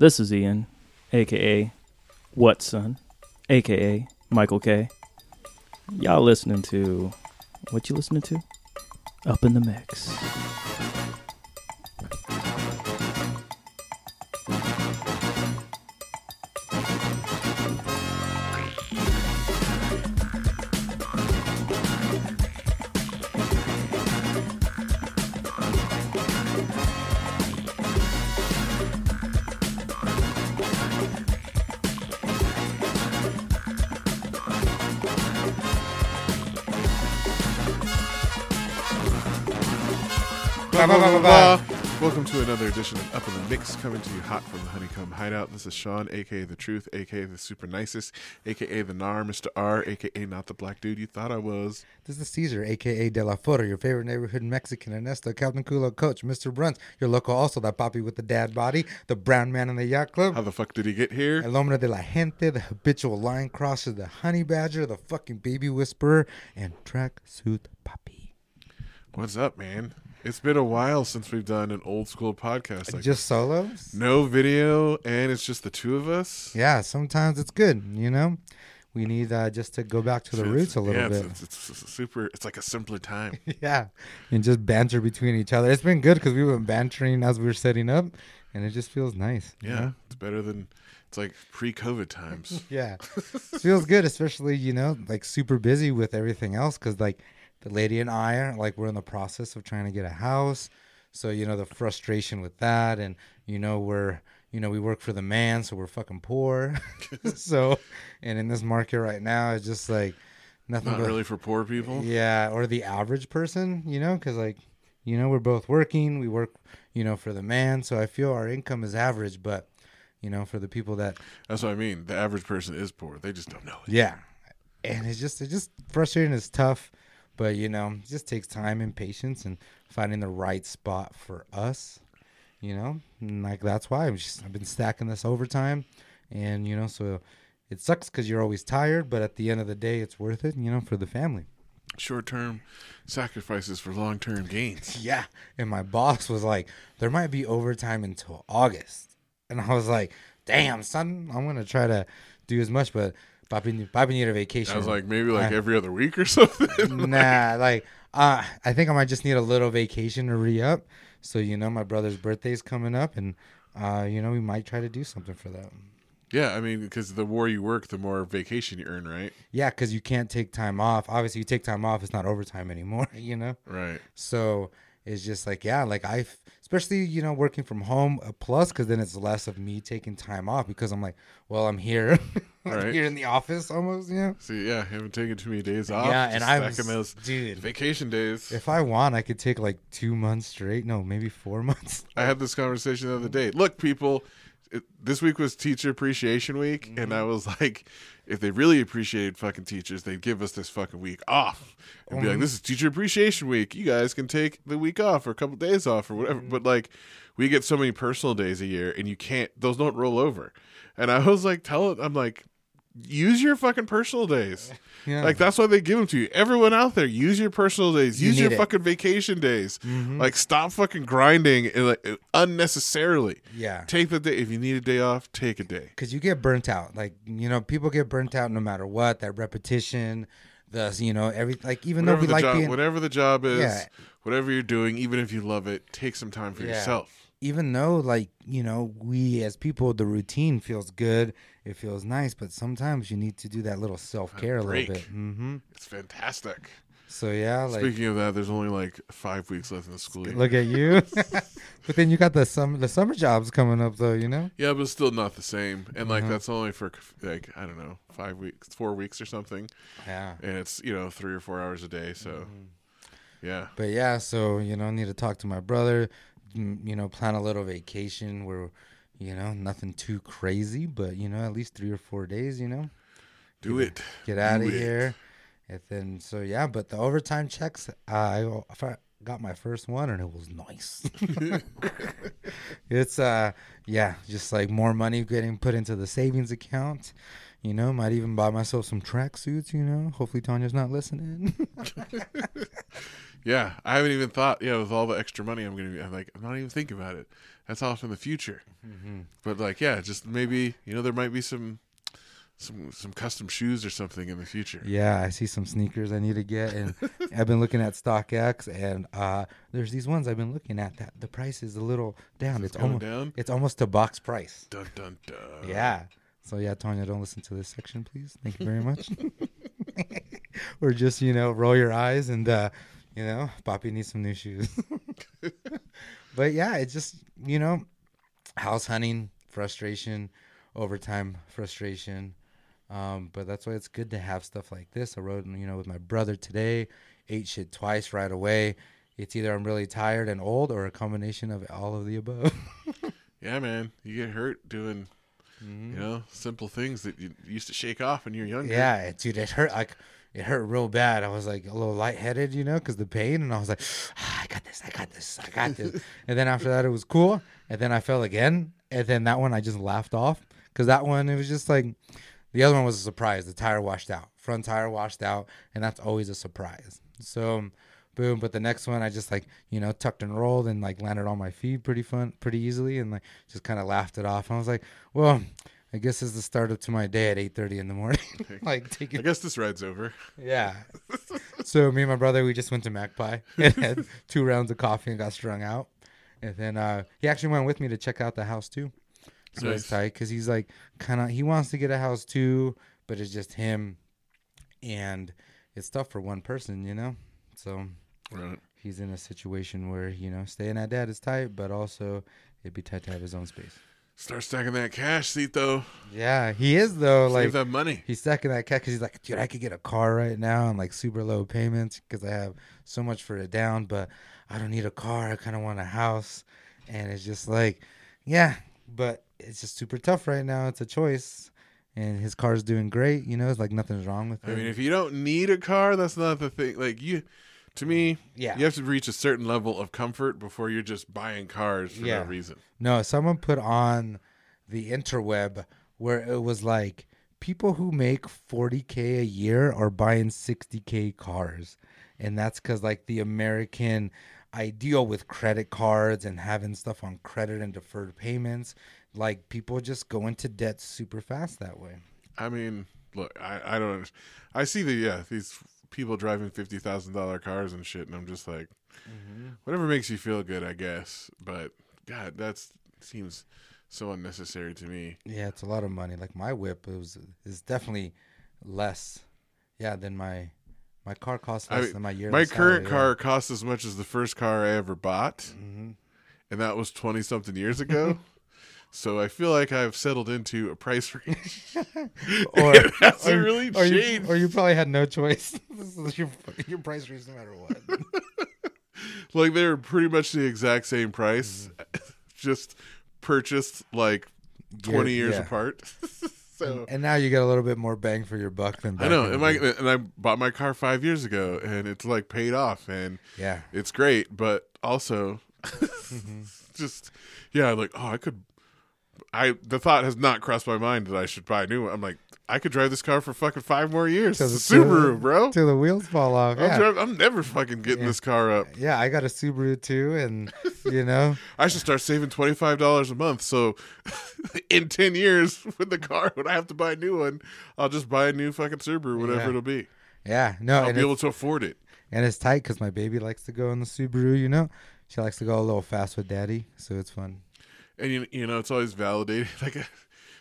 This is Ian, aka What Son, aka Michael K. Y'all listening to what you listening to? Up in the mix. To another edition of Up in the Mix, coming to you hot from the Honeycomb Hideout. This is Sean, aka The Truth, aka The Super Nicest, aka The Nar, Mr. R, aka Not the Black Dude You Thought I Was. This is Caesar, aka De La Fora, your favorite neighborhood Mexican, Ernesto, Captain Culo, Coach, Mr. Bruns, your local also, that poppy with the dad body, the brown man in the yacht club, How the fuck did he get here? El Hombre de la Gente, the habitual line crosser, the honey badger, the fucking baby whisperer, and tracksuit puppy. What's up, man? It's been a while since we've done an old school podcast. Like Just solos? no video, and it's just the two of us. Yeah, sometimes it's good, you know? We need uh, just to go back to the It's- roots a little yeah, bit. It's, it's, it's super. It's like a simpler time. yeah, and just banter between each other. It's been good because we were bantering as we were setting up, and it just feels nice. you Yeah, know? it's better than. It's like pre-COVID times. Yeah. Feels good, especially, you know, like super busy with everything else because, like, the lady and I are like, we're in the process of trying to get a house. So, you know, the frustration with that. And, you know, we're, you know, we work for the man, so we're fucking poor. so, and in this market right now, it's just like nothing Not but, really for poor people. yeah, or the average person, you know, because, like, you know, we're both working. We work, you know, for the man. So I feel our income is average, but, you know, for the people that That's what I mean. The average person is poor. They just don't know it. Yeah. And it's just it's just frustrating, it's tough, but you know, it just takes time and patience and finding the right spot for us. You know? And like that's why I'm just I've been stacking this overtime and you know, so it sucks cuz you're always tired, but at the end of the day it's worth it, you know, for the family. Short-term sacrifices for long-term gains. Yeah. And my boss was like, "There might be overtime until August." And I was like, "Damn, son, I'm going to try to do as much, but Papi, Papi need a vacation." I was like, maybe like I- every other week or something. nah, like uh, I think I might just need a little vacation to re up. So you know, my brother's birthday's coming up, and uh, you know, we might try to do something for that. yeah, I mean, because the more you work, the more vacation you earn, right? Yeah, because you can't take time off. Obviously, you take time off, it's not overtime anymore. You know, Right. so it's just like yeah, like I, especially you know, working from home. A plus, because then it's less of me taking time off because I'm like, well, I'm here, I'm Right. here in the office almost. yeah. See, yeah, haven't taken too many days off. yeah, and I'm those dude. vacation days. If I want, I could take like two months straight. No, maybe four months. I had this conversation the other day. Look, people, it, this week was Teacher Appreciation Week, and I mm-hmm. was like, if they really appreciated fucking teachers, they'd give us this fucking week off and be like, mm-hmm. this is Teacher Appreciation Week. You guys can take the week off or a couple days off or whatever. Mm-hmm. But like, we get so many personal days a year, and you can't; those don't roll over. And I was like, tell it, I'm like. Use your fucking personal days. Yeah. Like that's why they give them to you. Everyone out there, use your personal days. You Use your it. Mm-hmm. fucking vacation days. Like stop fucking grinding and like unnecessarily. Yeah. Take the day if you need a day off. Take a day. because you get burnt out. Like you know, people get burnt out no matter what. That repetition, the you know every like even Whatever though we like job, being whatever the job is, Yeah. whatever you're doing, even if you love it, take some time for Yeah. yourself. even though like you know we as people the routine feels good, it feels nice, but sometimes you need to do that little self care a little bit. hmm It's fantastic. So yeah, like Speaking of that, there's only like five weeks left in the school year. look at you. but then you got the summer the summer jobs coming up though. You know. yeah, but still not the same. And like Mhm. that's only for like I don't know five weeks, four weeks or something. Yeah. And it's you know three or four hours a day. So Mm-hmm. yeah, But yeah, so you know, I need to talk to my brother. You know, plan a little vacation where, you know, nothing too crazy, but you know, at least three or four days. You know, do it. get out of it. here. And then so yeah, but the overtime checks, I, I got my first one and it was nice. it's uh yeah, just like more money getting put into the savings account. You know, might even buy myself some tracksuits. You know, hopefully Tanya's not listening. Yeah, I haven't even thought. Yeah, with all the extra money, I'm gonna be. I'm like, I'm not even thinking about it. That's off in the future. Mm-hmm. But like, yeah, just maybe you know there might be some, some some custom shoes or something in the future. Yeah, I see some sneakers I need to get, and I've been looking at StockX, and uh, there's these ones I've been looking at that the price is a little down. It's Going almost down. it's almost to box price. Dun dun dun. Yeah. So yeah, Tonya, don't listen to this section, please. Thank you very much. or just you know roll your eyes and uh, you know Poppy needs some new shoes. but yeah, it's just you know house hunting, frustration, overtime frustration. Um, but that's why it's good to have stuff like this. I rode, you know, with my brother today, ate shit twice right away. It's either I'm really tired and old, or a combination of all of the above. Yeah, man, you get hurt doing, Mm-hmm. you know, simple things that you used to shake off when you're younger. Yeah, dude, it hurt like it hurt real bad. I was like a little lightheaded, you know, because the pain, and I was like, ah, I got this, I got this, I got this. and then after that, it was cool. And then I fell again, and then that one I just laughed off because that one it was just like the other one was a surprise. The tire washed out, front tire washed out, and that's always a surprise. So. Boom! But the next one, I just like you know tucked and rolled and like landed on my feet pretty fun, pretty easily, and like just kind of laughed it off. And I was like, well, I guess it's the start up to my day at eight thirty in the morning. like taking I guess this ride's over. yeah. so me and my brother, we just went to Magpie and had two rounds of coffee and got strung out. And then uh, he actually went with me to check out the house too. So it's tight because he's like kind of he wants to get a house too, but it's just him, and it's tough for one person, you know. So Right. he's in a situation where you know staying at dad is tight, but also it'd be tight to have his own space. Start stacking that cash, seat though. Yeah, he is though. Save Like that money. He's stacking that cash because he's like, dude, I could get a car right now and like super low payments because I have so much for it down, but I don't need a car. I kind of want a house. And it's just like, yeah, but it's just super tough right now. It's a choice. And his car's doing great. You know, it's like nothing's wrong with it. I mean, if you don't need a car, that's not the thing. Like you, to me, yeah. you have to reach a certain level of comfort before you're just buying cars for Yeah. no reason. No, someone put on the interweb where it was like people who make 40k a year are buying 60k cars. And that's cuz like the American ideal with credit cards and having stuff on credit and deferred payments, like people just go into debt super fast that way. I mean, look, I, I don't. I see the yeah these people driving fifty thousand dollar cars and shit, and I'm just like, whatever makes you feel good, I guess. But God, that seems so unnecessary to me. Yeah, it's a lot of money. Like my whip it was is definitely less yeah, than my my car costs I less mean, than my yearly My current salary, car costs as much as the first car I ever bought, Yeah. Mhm. and that was twenty something years ago. so I feel like I've settled into a price range. or it hasn't or- really or you, or you probably had no choice. this is your your price range no matter what. like they're pretty much the exact same price, just purchased like twenty Year- years yeah. apart. so and now you get a little bit more bang for your buck than I know, and, my, and I bought my car five years ago, and it's like paid off, and yeah. it's great. But also, Mm-hmm. just yeah, like oh, I could. I the thought has not crossed my mind that I should buy a new one. I'm like, I could drive this car for fucking five more years. It's the- a Subaru, bro. Till the wheels fall off. I'm, Yeah. driv- I'm never fucking getting Yeah. this car up. yeah, I got a Subaru too, and you know, I should start saving twenty five dollars a month. So in ten years, when the car when I have to buy a new one, I'll just buy a new fucking Subaru, whatever Yeah. it'll be. yeah, no, I'll be able to afford it. and it's tight because my baby likes to go in the Subaru. You know, she likes to go a little fast with daddy, so it's fun. And you you know it's always validated. Like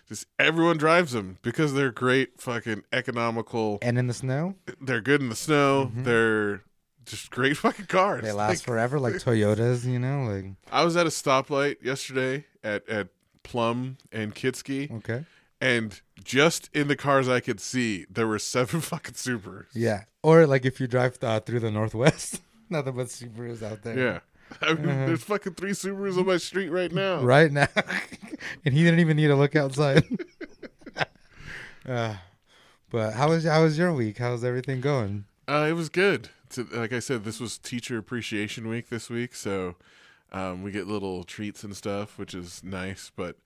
just everyone drives them because they're great, fucking economical. And in the snow, They're good in the snow. They're just great fucking cars. they last Like, forever, like Toyotas. You know, like I was at a stoplight yesterday at at Plumb and Kietzke, okay, and just in the cars I could see, there were seven fucking Subarus. yeah. Or like if you drive uh, through the Northwest, nothing but Subarus out there. Yeah. I mean, Uh-huh. There's fucking three Subarus on my street right now. right now, and he didn't even need to look outside. uh, but how was how was your week? How's everything going? Uh, it was good. To, like I said, this was Teacher Appreciation Week this week, so Um, we get little treats and stuff, which is nice. But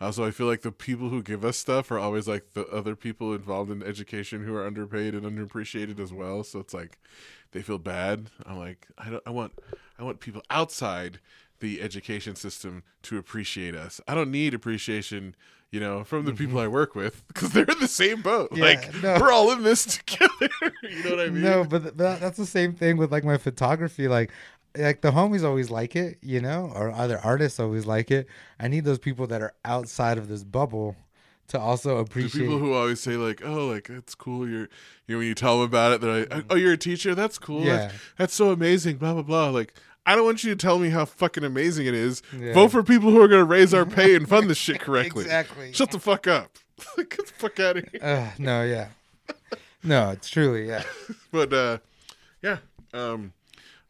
also, I feel like the people who give us stuff are always like the other people involved in education who are underpaid and underappreciated as well. So it's like they feel bad. I'm like, I don't. I want. I want people outside the education system to appreciate us. I don't need appreciation, you know, from the people mm-hmm. I work with because they're in the same boat. Yeah, like no. we're all in this together. you know what I mean? No, but, th- that's the same thing with like my photography. Like, like the homies always like it, you know, or other artists always like it. I need those people that are outside of this bubble to also The appreciate. people who always say like, "Oh, like it's cool." You're, you know, when you tell them about it, they're like, mm-hmm. "Oh, you're a teacher. That's cool. Yeah. That's, that's so amazing." Blah blah blah. Like, I don't want you to tell me how fucking amazing it is. Yeah. Vote for people who are going to raise our pay and fund this shit correctly. Exactly. Shut the fuck up. Get the fuck out of here. uh, no, yeah, no, it's truly yeah. But uh, yeah, um,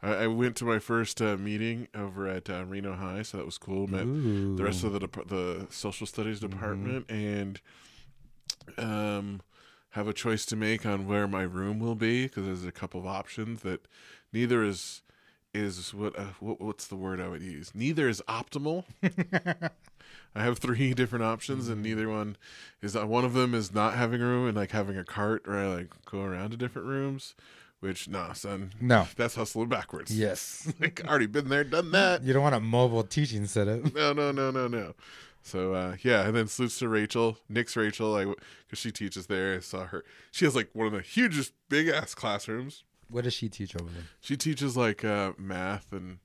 I, I went to my first uh, meeting over at uh, Reno High, so that was cool. Met the rest of the dep- the social studies department and um have a choice to make on where my room will be because there's a couple of options that neither is is what, uh, what what's the word I would use neither is optimal I have three different options and neither one is uh, one of them is not having a room and like having a cart where I like go around to different rooms which nah son No. that's hustling backwards Yes, like already been there done that you don't want a mobile teaching setup. no, no, no, no, no. So uh, yeah, and then salutes to Rachel, Nick's Rachel, like because she teaches there. I saw her. She has like one of the hugest, big ass classrooms. What does she teach over there? She teaches like uh, math and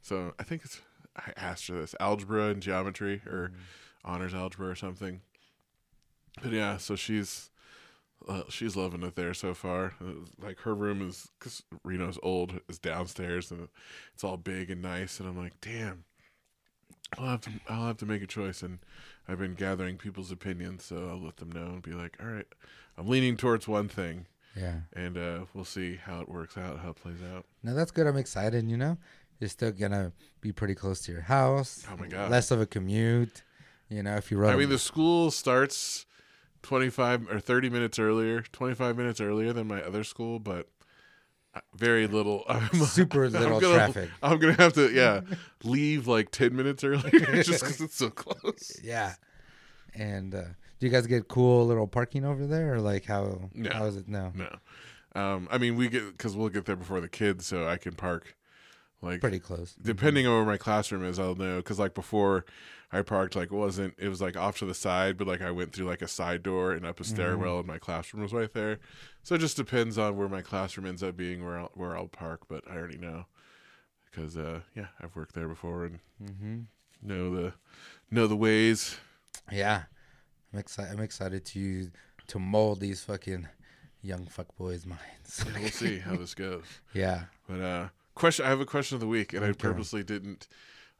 so I think it's. I asked her this algebra and geometry or honors algebra or something. But yeah, so she's uh, she's loving it there so far. Uh, Like her room is because Reno's old is downstairs and it's all big and nice. And I'm like, damn, I'll have to I'll have to make a choice. And I've been gathering people's opinions, so I'll let them know and be like, all right, I'm leaning towards one thing, Yeah, and uh, we'll see how it works out, how it plays out. no, that's good. I'm excited. You know, you're still gonna be pretty close to your house. Oh my God. less of a commute. You know, if you run. I mean, the school starts 25 or 30 minutes earlier, 25 minutes earlier than my other school, but uh, very little. I'm, Super I'm little gonna- traffic. I'm going to have to, yeah, leave like 10 minutes earlier just because it's so close. Yeah. And uh, do you guys get cool little parking over there, or like how? No. How is it? No, No. Um, I mean, we get, because we'll get there before the kids, so I can park like pretty close. depending on where my classroom is i'll know because like before i parked like wasn't it was like off to the side but like i went through like a side door and up a stairwell and my classroom was right there so it just depends on where my classroom ends up being where i'll, where I'll park but i already know because uh yeah i've worked there before and Mm-hmm. know the know the ways Yeah, I'm excited. I'm excited to to mold these fucking young fuck boys' minds. we'll see how this goes yeah. but uh question i have a question of the week and i purposely didn't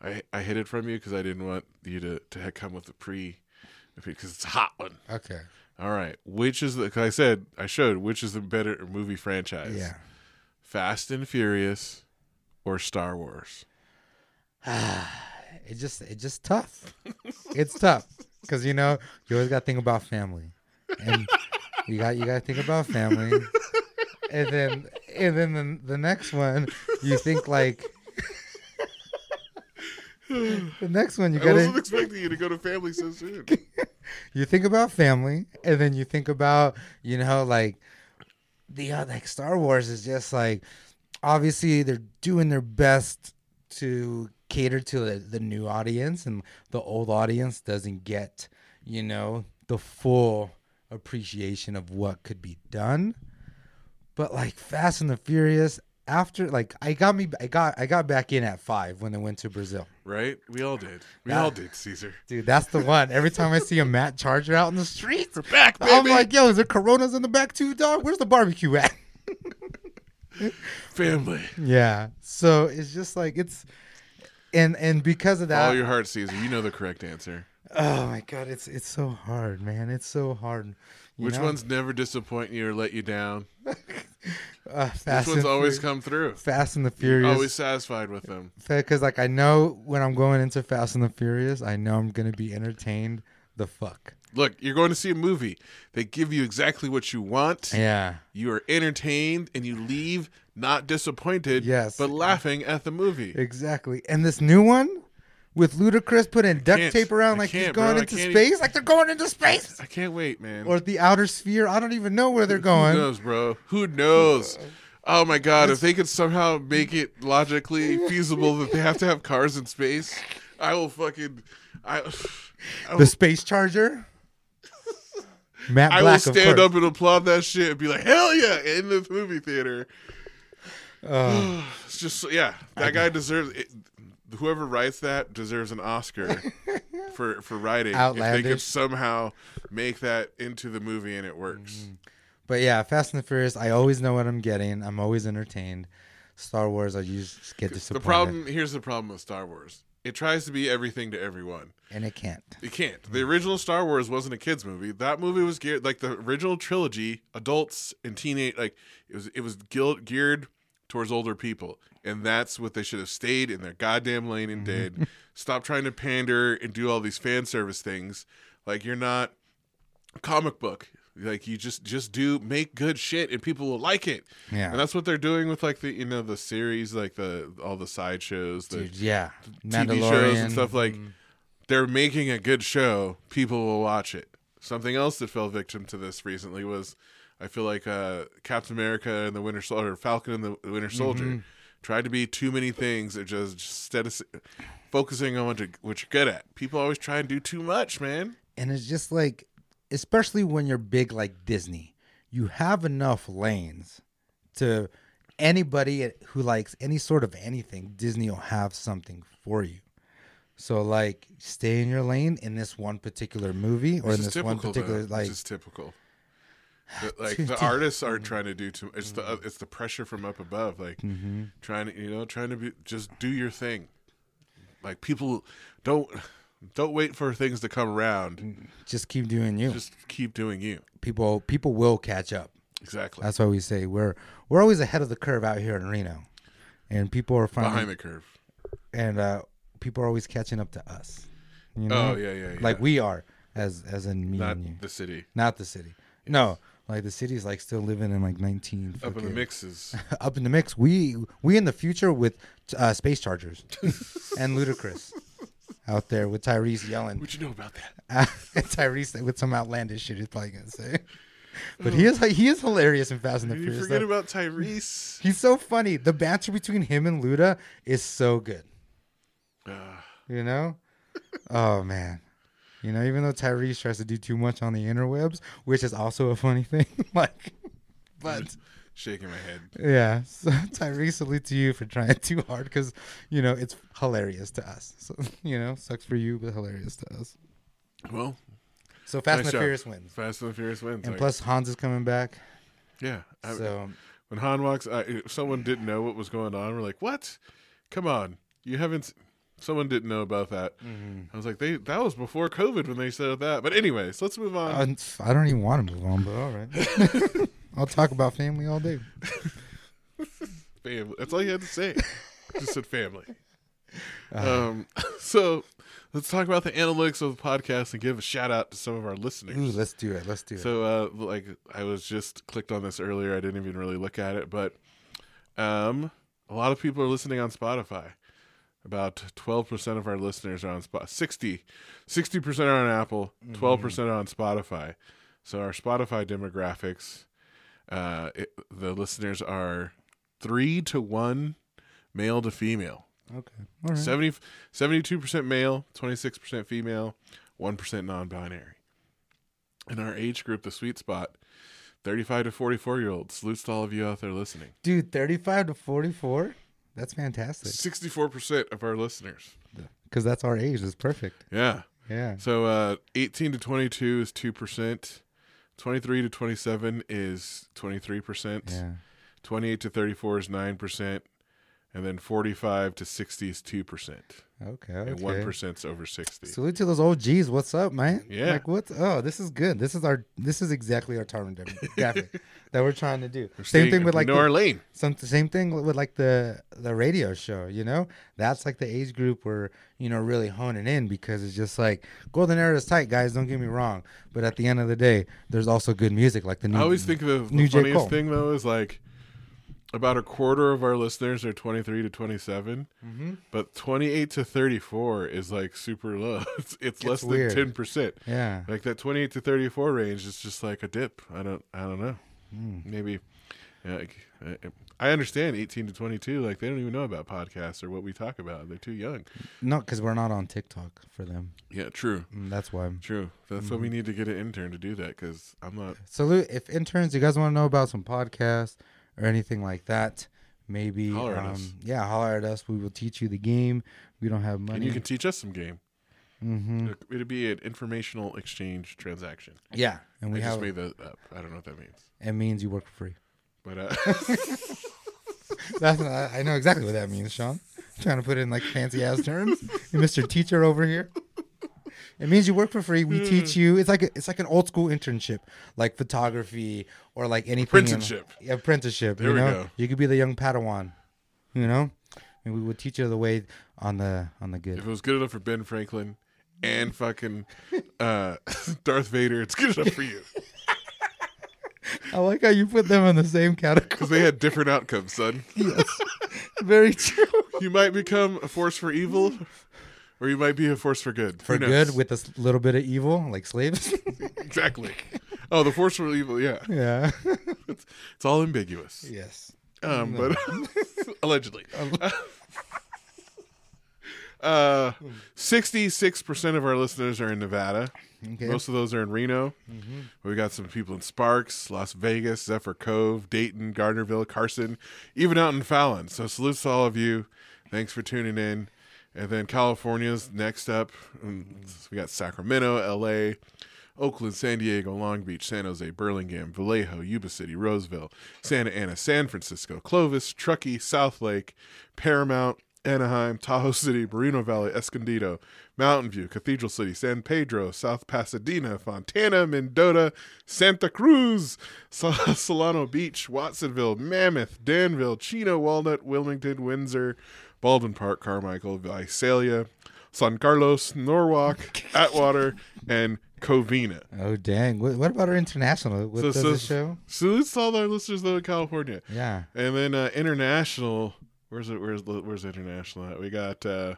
i i hid it from you because i didn't want you to to come with the pre because it's a hot one Okay. All right. Which is the? Cause I said I showed which is the better movie franchise? Yeah. Fast and Furious or Star Wars? It just it's just tough. it's tough because you know you always got to think about family, and you got you got to think about family, and then and then the, the next one you think like the next one you got. I wasn't expecting you to go to family so soon. you think about family, and then you think about you know like the uh, like Star Wars is just like obviously they're doing their best to cater to the, the new audience and the old audience doesn't get you know the full appreciation of what could be done but like fast and the furious after like i got me i got i got back in at five when they went to brazil Right? We all did. We Yeah. all did, Caesar. dude that's the one every time i see a matte charger out in the streets We're back, baby. i'm like yo is there coronas in the back too dog where's the barbecue at family. yeah so it's just like it's and and because of that Follow your heart, Caesar. You know the correct answer. Oh my god, it's it's so hard, man. It's so hard. You Which know? ones never disappoint you or let you down? Uh, Which ones always Furious- come through? Fast and the You're Furious. always satisfied with them. because like I know when I'm going into Fast and the Furious, I know I'm gonna be entertained. The fuck. Look, you're going to see a movie. They give you exactly what you want. Yeah. You are entertained and you leave not disappointed, Yes. but laughing at the movie. Exactly. And this new one with Ludacris putting duct tape around I like he's going bro. Into space, like they're going into space I can't wait, man. or the outer sphere. I don't even know where they're going. Who knows, bro? Who knows? Oh my god, if they could somehow make it logically feasible that they have to have cars in space, I will fucking I, I will, The space charger. Matte Black, I will stand up and applaud that shit and be like, "Hell yeah!" in the movie theater. Uh, It's just yeah, that guy deserves it. Whoever writes that deserves an Oscar for for writing. Outlandish. If they could somehow make that into the movie and it works. but yeah, Fast and the Furious. I always know what I'm getting. I'm always entertained. Star Wars, I just get The problem here's the problem with Star Wars. It tries to be everything to everyone. and it can't. It can't. The original Star Wars wasn't a kids movie. That movie was geared like the original trilogy, adults and teenage like it was it was geared towards older people. And that's what they should have stayed in their goddamn lane and did. Mm-hmm. Stop trying to pander and do all these fan service things. Like you're not a comic book. Like you just just do make good shit and people will like it. Yeah. And that's what they're doing with like the you know the series like the all the side shows, the Dude, yeah. TV shows and stuff like mm-hmm. they're making a good show, people will watch it. Something else that fell victim to this recently was I feel like uh, Captain America and the Winter Soldier, Falcon and the Winter Soldier Mm-hmm. tried to be too many things and just, just instead of focusing on what, you, what you're good at. People always try and do too much, man. and it's just like especially when you're big like disney you have enough lanes to anybody who likes any sort of anything disney will have something for you so like stay in your lane in this one particular movie or It's in this one particular though. like It's just typical. Like the artists aren't trying to do too. It's the it's the pressure from up above. Like Mm-hmm. trying to you know trying to be just do your thing. Like people don't don't wait for things to come around. just keep doing you Just keep doing you. people people will catch up Exactly. that's why we say we're we're always ahead of the curve out here in reno and people are finally Behind the curve. and uh people are always catching up to us you know Oh yeah, yeah, yeah. like we are as as in me not and you the city. not the city no like the city's like still living in like 19 Up in the fucking- mixes. up in the mix we we in the future with uh space chargers and Ludacris out there with tyrese yelling What you know about that? tyrese with some outlandish shit he's probably gonna say but he is he is hilarious in fast and the Did you furious forget though. about Tyrese? he's so funny the banter between him and luda is so good Ah, You know? oh man. You know, even though Tyrese tries to do too much on the interwebs, which is also a funny thing, like but shaking my head. yeah, so Tyrese salute to you for trying too hard because you know it's hilarious to us. So you know, sucks for you, but hilarious to us. Well, So Fast nice and the job. Furious wins, Fast and the Furious wins. and Like, plus Han's is coming back. yeah. I- So When Han walks, I, if someone didn't know what was going on. We're like, "What? Come on, you haven't." S- Someone didn't know about that. I was like, "They that was before COVID when they said that." But anyways, let's move on. uh, I don't even want to move on, but all right. I'll talk about family all day. family. That's all you had to say. Just said family. Uh-huh. Um, so let's talk about the analytics of the podcast and give a shout out to some of our listeners. Ooh, let's do it. Let's do it. So, uh, like, I was just clicked on this earlier. I didn't even really look at it, but um, a lot of people are listening on Spotify. About twelve percent of our listeners are on Spot. 60 60% are on Apple. 12 percent are on Spotify. So our Spotify demographics, uh, it, the listeners are three to one, male to female. okay. All right. 70, 72% male, 26% female, 1% non binary. In our age group, the sweet spot, 35 to 44 year olds. Salutes to all of you out there listening. Dude, 35 to 44? That's fantastic. 64% of our listeners. Because that's our age. That's perfect. Yeah. Yeah. So uh, 18 to 22 is 2%. 23 to 27 is 23%. Yeah. 28 to 34 is 9%. And then 45 to 60 is 2%. Okay. And okay. 1% is over 60. Salute to those oh, OGs. What's up, man? Yeah. Like what? Oh, this is good. This is our. This is exactly our target demographic that we're trying to do. We're Same thing with like know the, our some same thing with like the the radio show. You know, that's like the age group we're you know really honing in because it's just like golden era is tight, guys. Don't get me wrong, but at the end of the day, there's also good music like the new. I always think the, the New funniest Cole. thing though is like about a quarter of our listeners are 23 to 27, Mm-hmm. but 28 to 34 is like super low. It's, it's less weird. than 10%. Yeah. Like that 28 to 34 range is just like a dip. I don't I don't know. Hmm. Maybe like, I- understand 18 to 22 like they don't even know about podcasts or what we talk about. They're too young. No, because we're not on TikTok for them. Yeah, true. Mm, That's why. True. That's Mm-hmm. why we need to get an intern to do that cuz I'm not Salute. If interns, you guys want to know about some podcasts or anything like that, maybe. Holler at um, us. Yeah, holler at us. We will teach you the game. We don't have money. and you can teach us some game. hmm It'd be an informational exchange transaction. Yeah, and we I just have. made that up. I don't know what that means. It means you work for free. But uh, That's I I know exactly what that means, Sean. trying to put it in like fancy ass terms. Mr. Teacher over here. It means you work for free. We teach you. It's like a, it's like an old school internship, like photography or like anything. Apprenticeship. Yeah, apprenticeship. There you we know, go. you could be the young Padawan. You know, and we would teach you the way on the on the good. if it was good enough for Ben Franklin and fucking uh, Darth Vader, it's good enough for you I like how you put them in the same category. because they had different outcomes, son. yes, very true. You might become a force for evil, or you might be a force for good. For good with a little bit of evil, like slaves. exactly. Oh, the force for evil. Yeah, yeah. it's all ambiguous. yes. Um, but allegedly. Uh, sixty-six percent of our listeners are in Nevada. Okay. Most of those are in Reno. We got some people in Sparks, Las Vegas, Zephyr Cove, Dayton, Gardnerville, Carson, even out in Fallon. So salutes to all of you. Thanks for tuning in. And then California's next up. Um, We got Sacramento, LA, Oakland, San Diego, Long Beach, San Jose, Burlingame, Vallejo, Yuba City, Roseville, Santa Ana, San Francisco, Clovis, Truckee, South Lake, Paramount, Anaheim, Tahoe City, Moreno Valley, Escondido, Mountain View, Cathedral City, San Pedro, South Pasadena, Fontana, Mendota, Santa Cruz, Solana Beach, Watsonville, Mammoth, Danville, Chino, Walnut, Wilmington, Windsor, Baldwin Park, Carmichael, Visalia, San Carlos, Norwalk, Atwater, and Covina. Oh dang! What, what about our international? What So- does so- it show? So let's all our listeners though in California. Yeah. And then uh, international, where's it? Where's the- where's international at? We got, uh,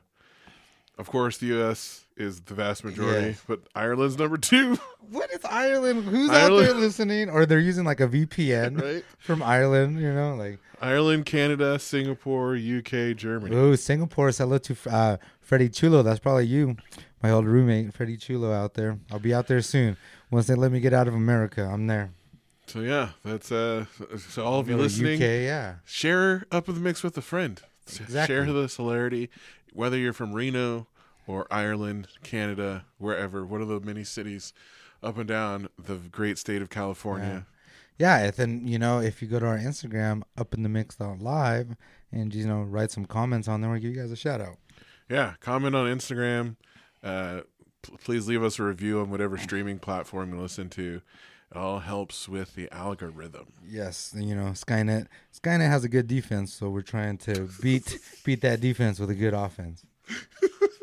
of course, the U.S. is the vast majority, Yes. but Ireland's number two, What is Ireland? Who's out there listening? Or they're using like a VPN right? from Ireland? You know, like Ireland, Canada, Singapore, UK, Germany. oh, Singapore. Hello to uh, Freddie Chulo. That's probably you, my old roommate, Freddie Chulo, out there. I'll be out there soon. Once they let me get out of America, I'm there. So yeah, that's uh. So all of you listening, UK, yeah. share up in the mix with a friend. Exactly. Share the hilarity, whether you're from Reno or Ireland, Canada, wherever. One of the many cities up and down the great state of California. Yeah, and then you know if you go to our Instagram, up in the mix live, and you know write some comments on there, we'll give you guys a shout out. Yeah, comment on Instagram. Uh, p- please leave us a review on whatever streaming platform you listen to. It all helps with the algorithm. Yes, you know Skynet. Skynet has a good defense, so we're trying to beat beat that defense with a good offense.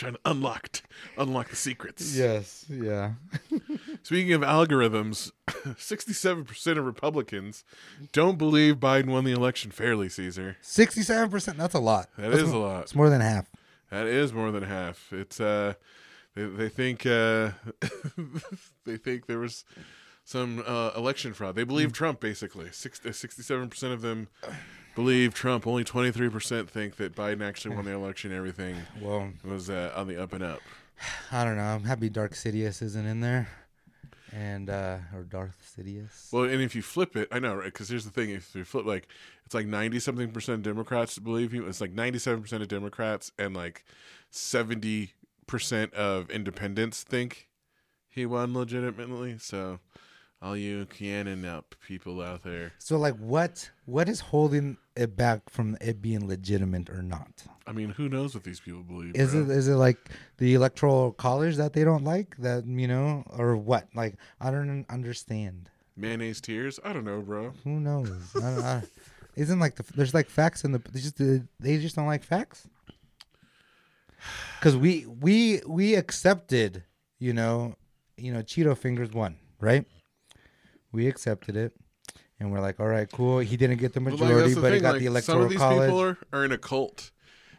trying to unlock unlock the secrets. Yes, yeah. Speaking of algorithms, sixty-seven percent of Republicans don't believe Biden won the election fairly. Caesar, Sixty-seven percent. That's a lot. that That's is a lot. It's more than half. That is more than half. It's uh, they they think uh, they think there was some uh, election fraud. They believe Trump basically. Sixty-seven percent of them believe Trump. Only twenty-three percent think that Biden actually won the election. Everything Well, was uh, on the up and up. I don't know. I'm happy Dark Sidious isn't in there, and uh or Darth Sidious. Well, and if you flip it, I know, right? Because here's the thing: if you flip, like, it's like ninety something percent Democrats believe him. It's like ninety-seven percent of Democrats and like seventy percent of Independents think he won legitimately. So, all you cannon up uh, people out there, So like, what what is holding it back from it being legitimate or not? I mean, who knows what these people believe? Is bro? it is it like the electoral college that they don't like that you know or what? Like I don't understand. mayonnaise tears? I don't know, bro. Who knows? I don't, I, isn't like the there's like facts in the they just they just don't like facts. Because we we we accepted, you know, you know, Cheeto fingers won, right? We accepted it, and we're like, all right, cool. He didn't get the But, like, majority, but he thing, got like, the Some of these college. people are, are in a cult.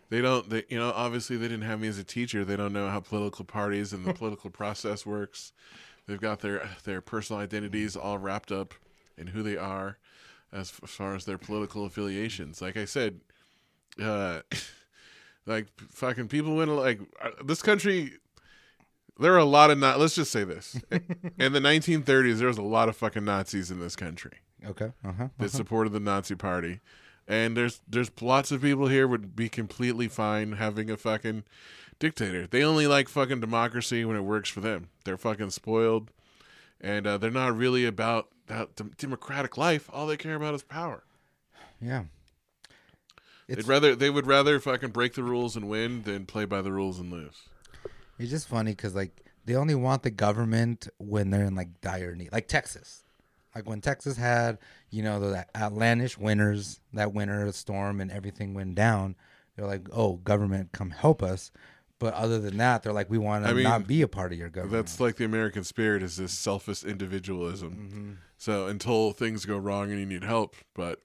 They don't. They you know obviously they didn't have me as a teacher. They don't know how political parties and the political process works. They've got their their personal identities all wrapped up in who they are, as far as their political affiliations. Like I said, uh, like fucking people went like uh, this country. There are a lot of not. Let's just say this: in the 1930s, there was a lot of fucking Nazis in this country okay. Uh huh. that supported the Nazi Party, and there's there's lots of people here would be completely fine having a fucking dictator. They only like fucking democracy when it works for them. They're fucking spoiled, and uh, they're not really about that dem- democratic life. All they care about is power. Yeah. They'd rather they would rather fucking break the rules and win than play by the rules and lose. It's just funny because like they only want the government when they're in like dire need, like Texas. Like when Texas had, you know, the outlandish winters, that winter storm and everything went down. They're like, "Oh, government, come help us." But other than that, they're like, "We want I to mean, not be a part of your government." That's like the American spirit is this selfish individualism. Mm-hmm. So until things go wrong and you need help, but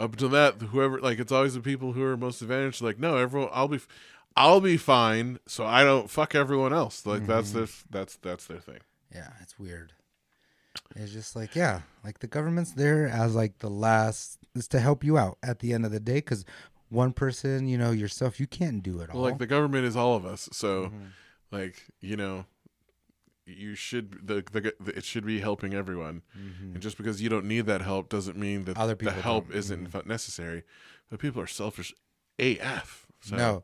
up until that, whoever like it's always the people who are most advantaged. Like no, everyone, I'll be, I'll be fine, so I don't fuck everyone else. Like mm-hmm. that's their that's that's their thing. Yeah, it's weird. It's just like, yeah, like the government's there as like the last is to help you out at the end of the day because one person, you know, yourself, you can't do it all. Well, like the government is all of us, so mm-hmm. like you know, you should the, the the it should be helping everyone. Mm-hmm. And just because you don't need that help doesn't mean that Other people the help don't. isn't fu- necessary. But people are selfish AF. So. No.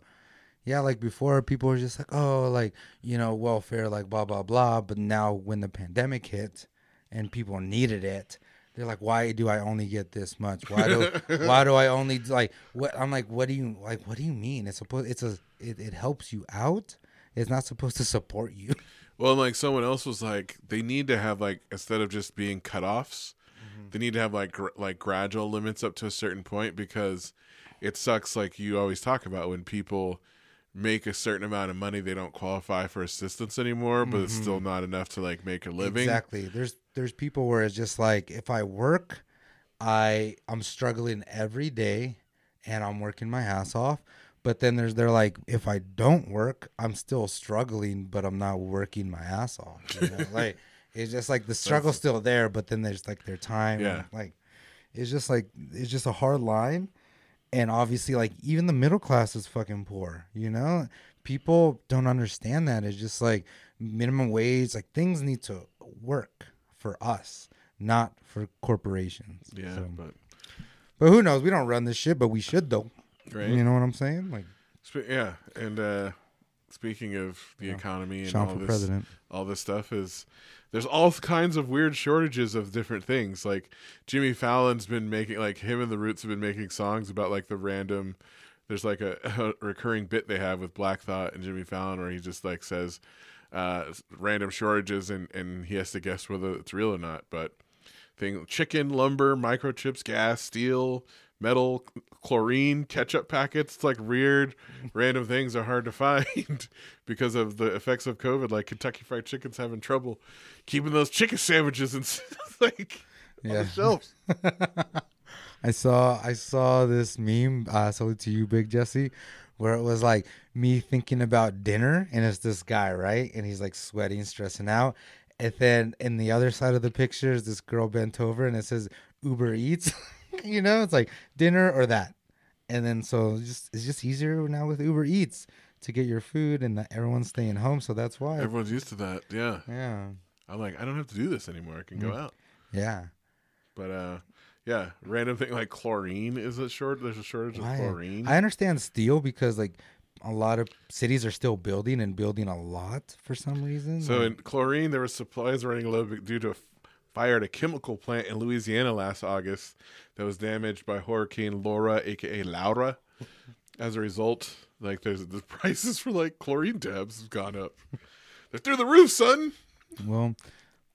Yeah, like before, people were just like, oh, like, you know, welfare, like, blah, blah, blah. But now, when the pandemic hit and people needed it, they're like, why do I only get this much? Why do why do I only like what? I'm like, what do you like? What do you mean? It's supposed it's a it, it helps you out. It's not supposed to support you. Well, like someone else was like, they need to have like instead of just being cutoffs, mm-hmm. they need to have like gr- like gradual limits up to a certain point because it sucks. Like you always talk about when people make a certain amount of money, they don't qualify for assistance anymore, but it's still mm-hmm. not enough to like make a living. Exactly. There's there's people where it's just like if I work, I I'm struggling every day and I'm working my ass off. But then there's they're like if I don't work, I'm still struggling, but I'm not working my ass off. You know? like it's just like the struggle's still there, but then there's like their time. Yeah. Like it's just like it's just a hard line. And obviously like even the middle class is fucking poor, you know? People don't understand that. It's just like minimum wage, like things need to work for us, not for corporations. Yeah, So- but but who knows? We don't run this shit, but we should though. right. You know what I'm saying? Like Spe- yeah, and uh speaking of the economy and Sean all this, president. all this stuff is there's all kinds of weird shortages of different things. Like Jimmy Fallon's been making like him and the Roots have been making songs about like the random there's like a, a recurring bit they have with Black Thought and Jimmy Fallon where he just like says uh random shortages and and he has to guess whether it's real or not. But thing chicken, lumber, microchips, gas, steel, metal, chlorine, ketchup packets. It's like weird, random things are hard to find because of the effects of COVID. Like Kentucky Fried Chicken's having trouble keeping those chicken sandwiches and like on the shelves. I saw I saw this meme. Uh, I sold it to you, Big Jesse, where it was like me thinking about dinner, and it's this guy, right? And he's like sweating, stressing out. And then in the other side of the picture is this girl bent over, and it says Uber Eats. you know, it's like dinner or that. And then so it's just it's just easier now with Uber Eats to get your food, and everyone's staying home, so that's why. Everyone's used to that. Yeah, yeah, I'm like I don't have to do this anymore. I can go out. yeah. But uh, yeah, random thing like chlorine is a short. There's a shortage of chlorine. I understand steel because like a lot of cities are still building and building a lot for some reason. So Like, in chlorine, there was supplies running low due to a fire at a chemical plant in Louisiana last August that was damaged by Hurricane Laura, aka Laura. As a result, like there's the prices for like chlorine tabs have gone up. They're through the roof, son. Well,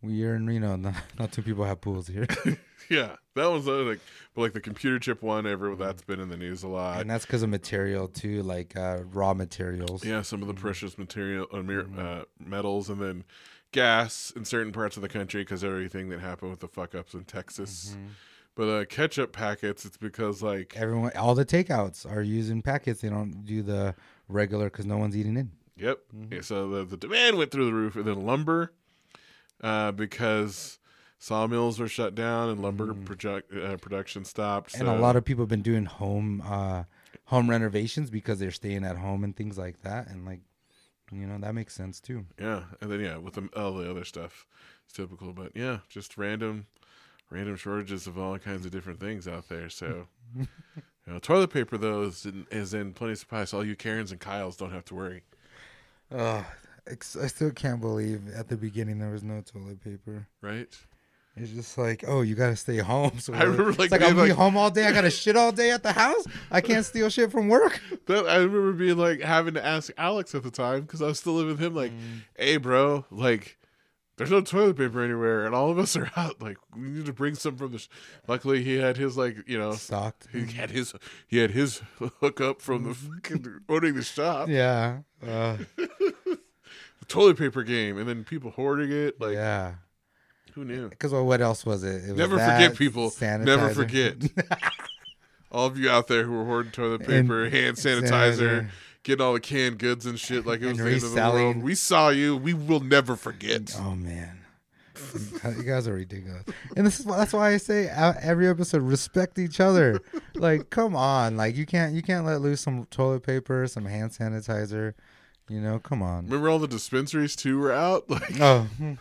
we are in Reno. Not, not two people have pools here, Yeah, that was uh, like, but like the computer chip one, ever that's been in the news a lot. and that's because of material too, like uh, raw materials. Yeah, some of the precious material, uh, uh, metals, and then gas in certain parts of the country because everything that happened with the fuck ups in Texas But uh, ketchup packets, it's because like Everyone, all the takeouts are using packets. They don't do the regular because no one's eating in. Yep. Mm-hmm. So the, the demand went through the roof, and then lumber, uh, because sawmills were shut down and lumber project, uh, production stopped. Mm. And a lot of people have been doing home uh, home renovations because they're staying at home and things like that. And like, you know, that makes sense too. yeah, and then yeah, with the, all the other stuff, it's typical. But yeah, just random, random shortages of all kinds of different things out there. So. You know, toilet paper though is in, is in plenty of supply, so all you Karens and Kyles don't have to worry. Oh, I still can't believe at the beginning there was no toilet paper. Right? It's just like, oh, you gotta stay home. So I remember, it's like, like I'm gonna be like- home all day. I gotta shit all day at the house. I can't steal shit from work. That, I remember being like having to ask Alex at the time because I was still living with him. Like, hey, bro, like, there's no toilet paper anywhere, and all of us are out. Like, we need to bring some from the. Sh-. Luckily, he had his like, you know, stocked. he had his he had his hookup from the fucking owning the shop, Yeah. Uh, the toilet paper game, and then people hoarding it. Like, yeah. who knew? Because well, what else was it? it was Never forget, people. Never forget. all of you out there who are hoarding toilet And paper, hand sanitizer, getting all the canned goods and shit like it was And the end of the world. We saw you. We will never forget. oh man. you guys are ridiculous, and this is that's why I say uh, every episode respect each other. Like, come on, like you can't you can't let loose some toilet paper, some hand sanitizer. You know, come on. Remember all the dispensaries too were out? Like Oh,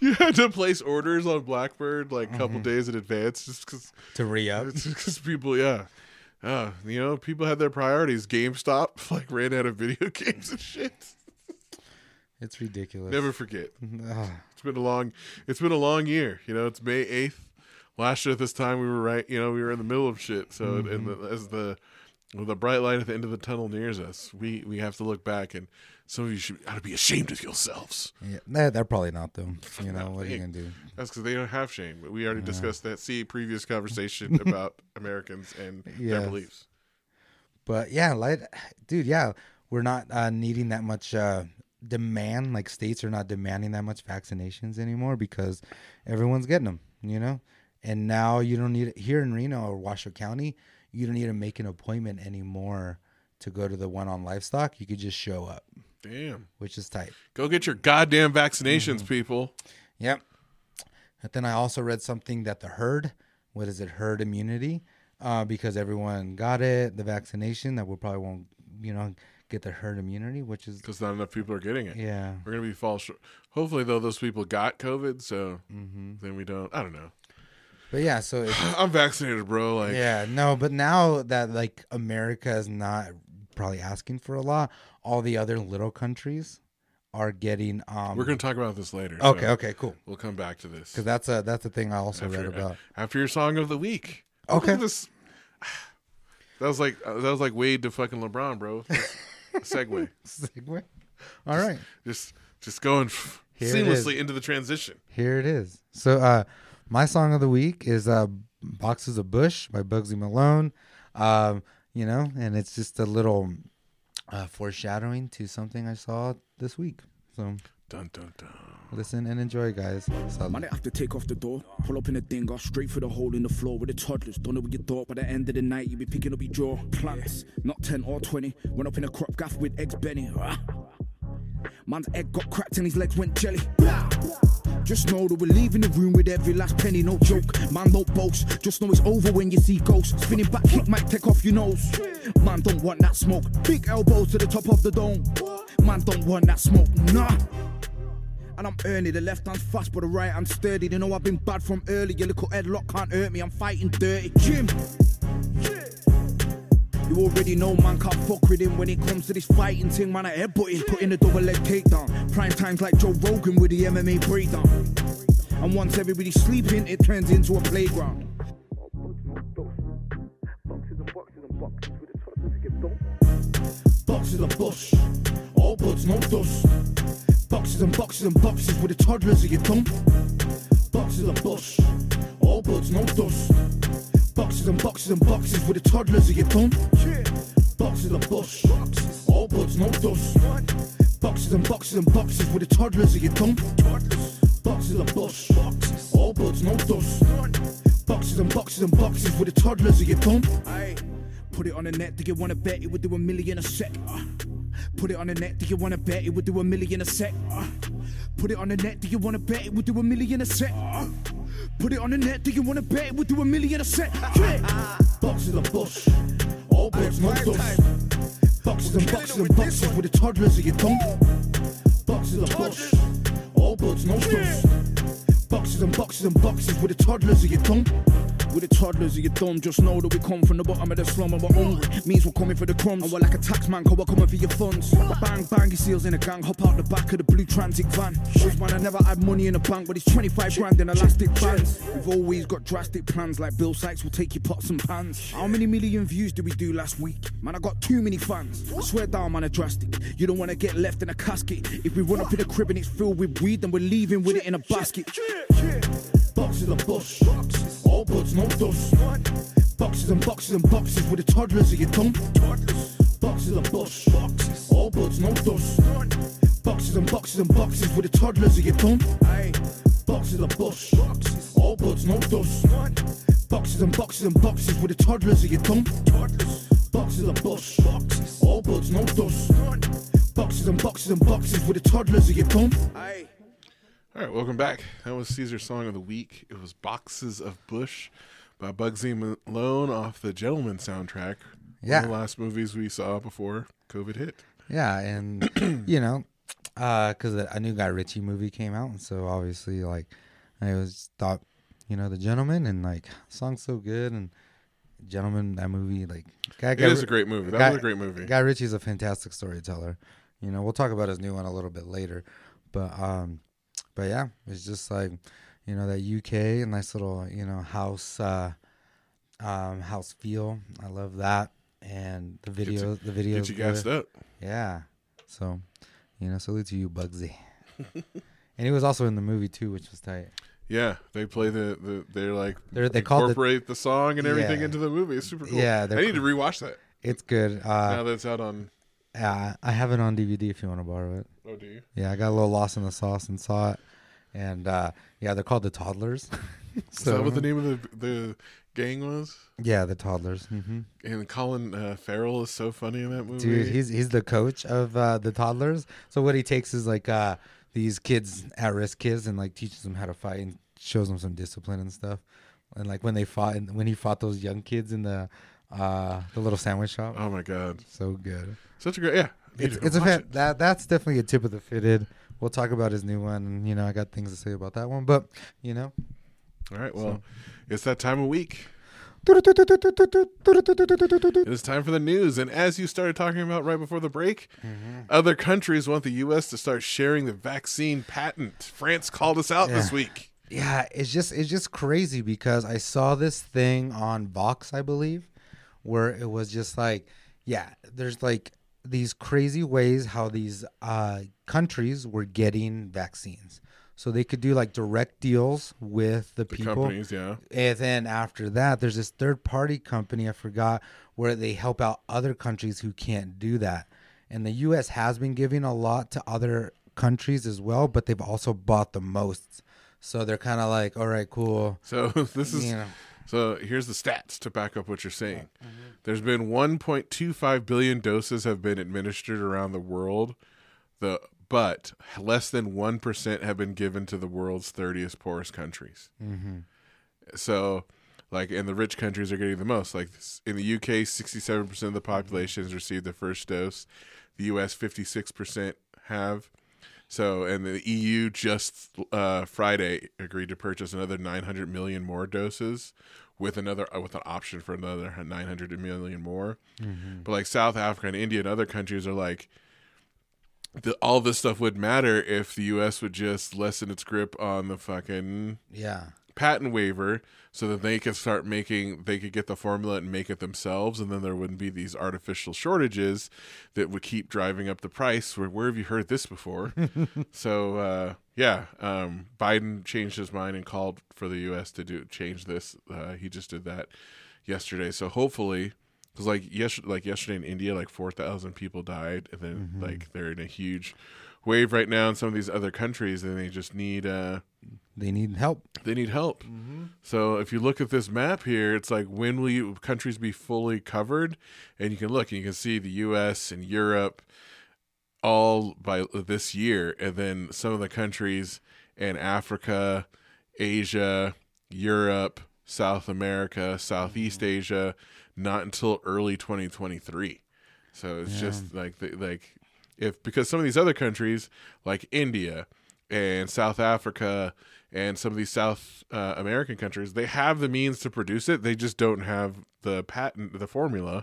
you had to place orders on Blackbird like a Mm-hmm. couple days in advance just because to re up. Because people, yeah. Uh, you know, people had their priorities. GameStop like ran out of video games and shit. It's ridiculous. Never forget. Ah, It's been a long it's been a long year. You know, it's May eighth. Last year at this time we were right you know, we were in the middle of shit. So and Mm-hmm. the, as the with the bright light at the end of the tunnel nears us, we we have to look back and some of you should ought to be ashamed of yourselves. yeah, they're probably not though. You know No, what are you gonna do? That's because they don't have shame. But we already discussed that. See previous conversation about Americans and Yeah. their beliefs. But yeah, like, dude, yeah, we're not uh, needing that much uh, demand. Like states are not demanding that much vaccinations anymore because everyone's getting them. You know, and now you don't need it here in Reno or Washoe County. You don't need to make an appointment anymore to go to the one on livestock. You could just show up, Damn. which is tight. Go get your goddamn vaccinations, Mm-hmm. people. Yep. But then I also read something that the herd, what is it, herd immunity, uh, because everyone got it, the vaccination, that we probably won't, you know, get the herd immunity, which is, Because not enough people are getting it. yeah. We're gonna be fall short. Hopefully, though, those people got COVID, so Mm-hmm. then we don't. I don't know. But yeah, so I'm vaccinated, bro. Like, yeah, no, but now that like America is not probably asking for a lot, all the other little countries are getting. um we're gonna talk about this later. Okay, so okay, cool. We'll come back to this Because that's a that's a thing I also read about. after your song of the week. Okay. This. That was like uh, that was like Wade to fucking LeBron, bro. Segue. Segue. All right. Just just going Here seamlessly into the transition. Here it is. So uh my song of the week is uh Boxes of Bush by Bugsy Malone. Um, you know, and it's just a little uh foreshadowing to something I saw this week. So Dun dun dun. listen and enjoy guys. Salud. Might have to take off the door, pull up in a dinger, straight through the hole in the floor with the toddlers. Don't know what you thought, by the end of the night, you be picking up your jaw. Plants, not 10 or 20. Went up in a crop gaff with eggs Benny. Man's egg got cracked and his legs went jelly. Just know that we're leaving the room with every last penny, no joke. Man, don't boast. Just know it's over when you see ghosts. Spinning back, kick might take off your nose. Man, don't want that smoke. Big elbows to the top of the dome. Man, don't want that smoke. Nah. And I'm early, the left hand's fast, but the right hand's sturdy. They know I've been bad from early. Your little headlock can't hurt me, I'm fighting dirty. Jim! You already know man can't fuck with him when it comes to this fighting thing. Man, I headbutt him, put in a double leg takedown. Prime times like Joe Rogan with the MMA breakdown. And once everybody's sleeping, it turns into a playground. Boxes of bush, all buds, no dust. Boxes and boxes and boxes with the toddlers of your dump. Boxes of bush, all buds, no dust. Boxes and boxes and boxes with the toddlers of your dump. Boxes of bush, all buds, no dust. Boxes and boxes and boxes with the toddlers of your dump. Boxes of bush, all buds, no dust. Boxes and boxes and boxes with the toddlers, are you dumb? Aye. Put it on the net, do you wanna bet it would do a million a sec? Put it on the net, do you wanna bet it would do a million a sec? Put it on the net, do you wanna bet it would do a million a sec? Uh, Put it on the net, do you wanna bet would do a million a set. Yeah. Boxes of bush, all buds, no dust. Boxes and boxes and boxes with the toddlers, are you dumb? Boxes of bush, all buds, no dust. Boxes and boxes and boxes with the toddlers, are you dumb? With the toddlers, are your dumb? Just know that we come from the bottom of the slum and we're hungry. Means we're coming for the crumbs. And we're like a tax man, cause we're coming for your funds. Bang, bang, he seals in a gang, hop out the back of the blue transit van. Shows man, I never had money in the bank, but it's 25 grand in elastic bands. We've always got drastic plans, like Bill Sykes will take your pots and pans. How many million views did we do last week? Man, I got too many fans. I swear down, man, are drastic. You don't wanna get left in a casket. If we run up in the crib and it's filled with weed, then we're leaving with it in a basket. Boxes of bush, all buds, no dust. Boxes and boxes and boxes with the toddlers, are you dumb? Boxes of bush, all buds, no dust. Boxes and boxes and boxes with the toddlers, are you dumb? Boxes of bush, all buds, no dust. Boxes and boxes and boxes with the toddlers, are you dumb? Boxes of bush, all buds, no dust. Boxes and boxes and boxes with the toddlers, are you dumb? All right, welcome back. That was Caesar's song of the week. It was "Boxes of Bush" by Bugsy Malone off the Gentleman soundtrack. Yeah. one of the last movies we saw before COVID hit. Yeah, and you know, because a new Guy Ritchie movie came out, and so obviously, like, I was thought, you know, the Gentleman, and like, song's so good, and Gentleman, that movie, like, Guy, It is a great movie. That Guy- was a great movie. Guy Ritchie's a fantastic storyteller. You know, we'll talk about his new one a little bit later, but um, but yeah, it's just like, you know, that UK, nice little, you know, house, uh, um, house feel. I love that, and the Get you- video, the video, Get you gassed up. yeah. So, you know, salute to you, Bugsy. and he was also in the movie too, which was tight. Yeah, they play the, the they're like They're, they incorporate the song and everything Yeah. into the movie. It's super cool. Yeah, I need to rewatch that It's good. now Uh, that it's out on. Yeah, I have it on DVD if you want to borrow it. Oh, do you? Yeah, I got a little lost in the sauce and saw it. And uh, yeah, they're called the Toddlers. Is that what the name of the the gang was? Yeah, the Toddlers. hmm And Colin uh, Farrell is so funny in that movie. Dude, he's he's the coach of uh, the Toddlers. So what he takes is like uh, these kids, at risk kids, and like teaches them how to fight and shows them some discipline and stuff. And like when they fought, and when he fought those young kids in the uh, the little sandwich shop, oh my god, so good. such a great yeah. It's it's a fan, it. that that's definitely a tip of the fitted. We'll talk about his new one. You know, I got things to say about that one, but you know, All right, well, it's that time of week. Mm-hmm. It is time for the news. And as you started talking about right before the break, other countries want the U.S. to start sharing the vaccine patent. France called us out this week. Yeah, it's just it's just crazy because I saw this thing on Vox, I believe, where it was just like, yeah, there's like these crazy ways how these uh, countries were getting vaccines. So they could do like direct deals with the, The people. companies, yeah. And then after that, there's this third party company, I forgot, where they help out other countries who can't do that. And the US has been giving a lot to other countries as well, but they've also bought the most. So they're kind of like, all right, cool. So this is You know. So here's the stats to back up what you're saying. Mm-hmm. There's been 1.25 billion doses have been administered around the world. The but less than 1% have been given to the world's 30th poorest countries. Mm-hmm. So like and the rich countries are getting the most. Like in the UK 67% of the population has received the first dose. The US 56% have. So, and the EU just uh, Friday agreed to purchase another 900 million more doses, with another uh, with an option for another 900 million more. But like South Africa and India and other countries are like, the, all this stuff would matter if the U.S. would just lessen its grip on the fucking Yeah. Patent waiver so that they could start making they could get the formula and make it themselves and then there wouldn't be these artificial shortages that would keep driving up the price. Where where have you heard this before? So uh yeah um biden changed his mind and called for the us to do change this. Uh he just did that yesterday. So hopefully because like yes like yesterday in india like 4000 people died and then like they're in a huge wave right now in some of these other countries and they just need uh they need help. they need help. Mm-hmm. So if you look at this map here, it's like when will you countries be fully covered? And you can look and you can see the U.S. and Europe all by this year, and then some of the countries in Africa, Asia, Europe, South America, Southeast mm-hmm. Asia, not until early 2023. So it's just like the, like if because some of these other countries like India and South Africa and some of these South uh, American countries, they have the means to produce it. They just don't have the patent, the formula,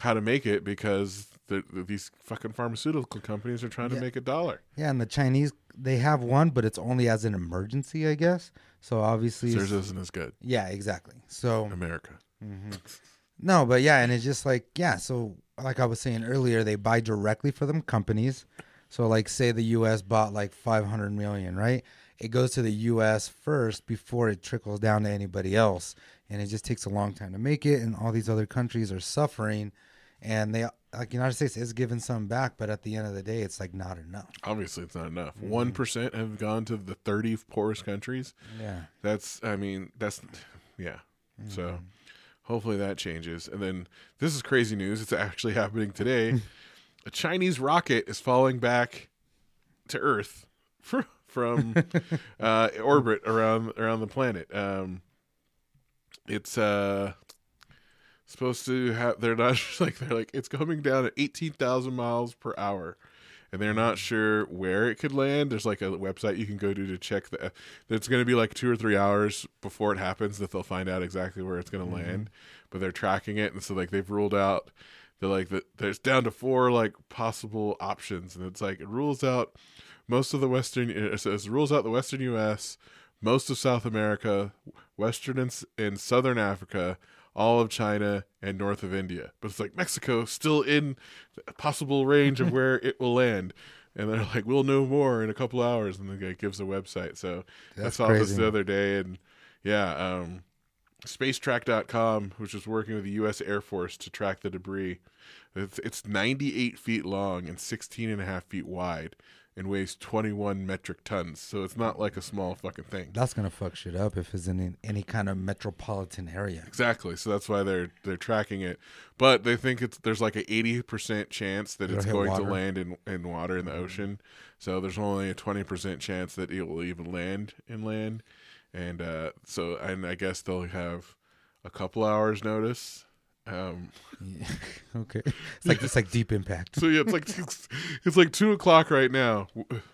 how to make it because the, these fucking pharmaceutical companies are trying Yeah. to make a dollar. Yeah, and the Chinese they have one, but it's only as an emergency, I guess. So obviously, Theirs isn't as good. yeah, exactly. So America. No, but yeah, and it's just like yeah. So like I was saying earlier, they buy directly for them companies. So like say the U.S. bought like 500 million, right? It goes to the U.S. first before it trickles down to anybody else, and it just takes a long time to make it. And all these other countries are suffering, and they like the United States is giving some back, but at the end of the day, it's like not enough. Obviously, it's not enough. Mm-hmm. One have gone to the 30 poorest countries. Yeah. That's, I mean, that's, yeah. So mm-hmm. hopefully that changes. And then this is crazy news. It's actually happening today. a Chinese rocket is falling back to Earth from uh, orbit around around the planet. Um, it's uh supposed to have. They're not like they're like it's coming down at eighteen thousand miles per hour. And they're not sure where it could land. There's like a website you can go to to check that. It's going to be like two or three hours before it happens that they'll find out exactly where it's going to land. But they're tracking it, and so like they've ruled out. They're like that. There's down to four like possible options, and it's like it rules out most of the western. It says rules out the western U.S., most of South America, western and, and southern Africa, all of China, and north of India. But it's like Mexico still in possible range of where it will land. And they're like, we'll know more in a couple hours. And the guy gives a website. So I That's saw this the other day. And yeah, um, spacetrack.com, which is working with the U.S. Air Force to track the debris. It's, it's 98 feet long and 16 and a half feet wide and weighs 21 metric tons. So it's not like a small fucking thing. That's gonna fuck shit up if it's in any kind of metropolitan area. Exactly. So that's why they're they're tracking it. But they think it's there's like a eighty percent chance that It'll it's going water. to land in, in water in the mm-hmm. ocean. So there's only a twenty percent chance that it will even land in land. And uh so and I guess they'll have a couple hours notice. Um okay, it's like it's like deep impact. so yeah, it's like it's like two o'clock right now,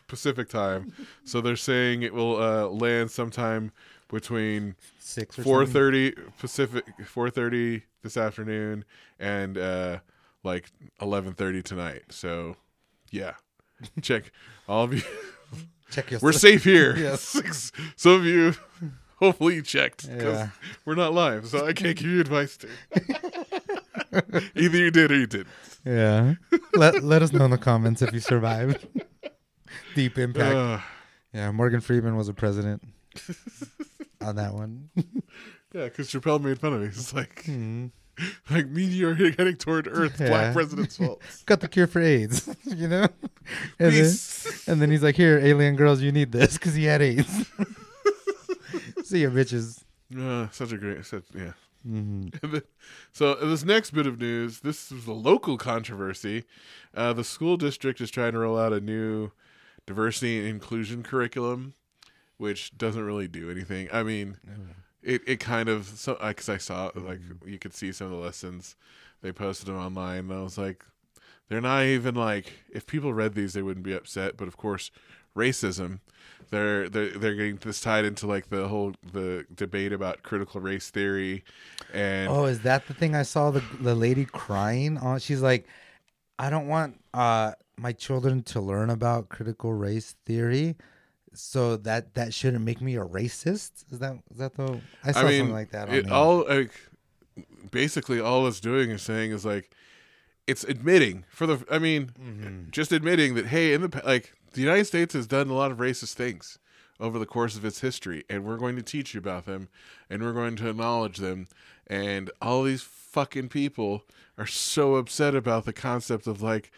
Pacific time. So they're saying it will uh, land sometime between Six or four thirty Pacific, four thirty this afternoon, and uh, like eleven thirty tonight. So, yeah, check all of you. Check your. We're safe here. Yes. Some of you, hopefully, you checked because Yeah. we're not live, so I can't give you advice. To either you did or you didn't. Yeah. let let us know in the comments if you survived. Deep impact. Uh, yeah, Morgan Freeman was a president on that one. yeah, because Chappelle made fun of me. It's like Hmm. like meteor heading toward Earth, Yeah. black president's fault. Got the cure for AIDS, you know? And then, and then he's like, "Here, alien girls, you need this because he had AIDS." See ya, bitches. Uh, such a great, such yeah. hmm And then- so this next bit of news, this is a local controversy. Uh, the school district is trying to roll out a new diversity and inclusion curriculum, which doesn't really do anything. I mean, it, it kind of so because I saw like you could see some of the lessons they posted them online. And I was like, they're not even like if people read these, they wouldn't be upset. But of course, racism. They're they're they're getting this tied into like the whole the debate about critical race theory, and Oh, is that the thing I saw the the lady crying on? She's like, I don't want uh my children to learn about critical race theory, so that that shouldn't make me a racist. Is that is that the? I saw I mean, something like that. On it the- all like basically all it's doing is saying is like it's admitting for the. I mean, Mm-hmm. just admitting that hey, in the like the United States has done a lot of racist things over the course of its history, and we're going to teach you about them, and we're going to acknowledge them, and all these fucking people are so upset about the concept of like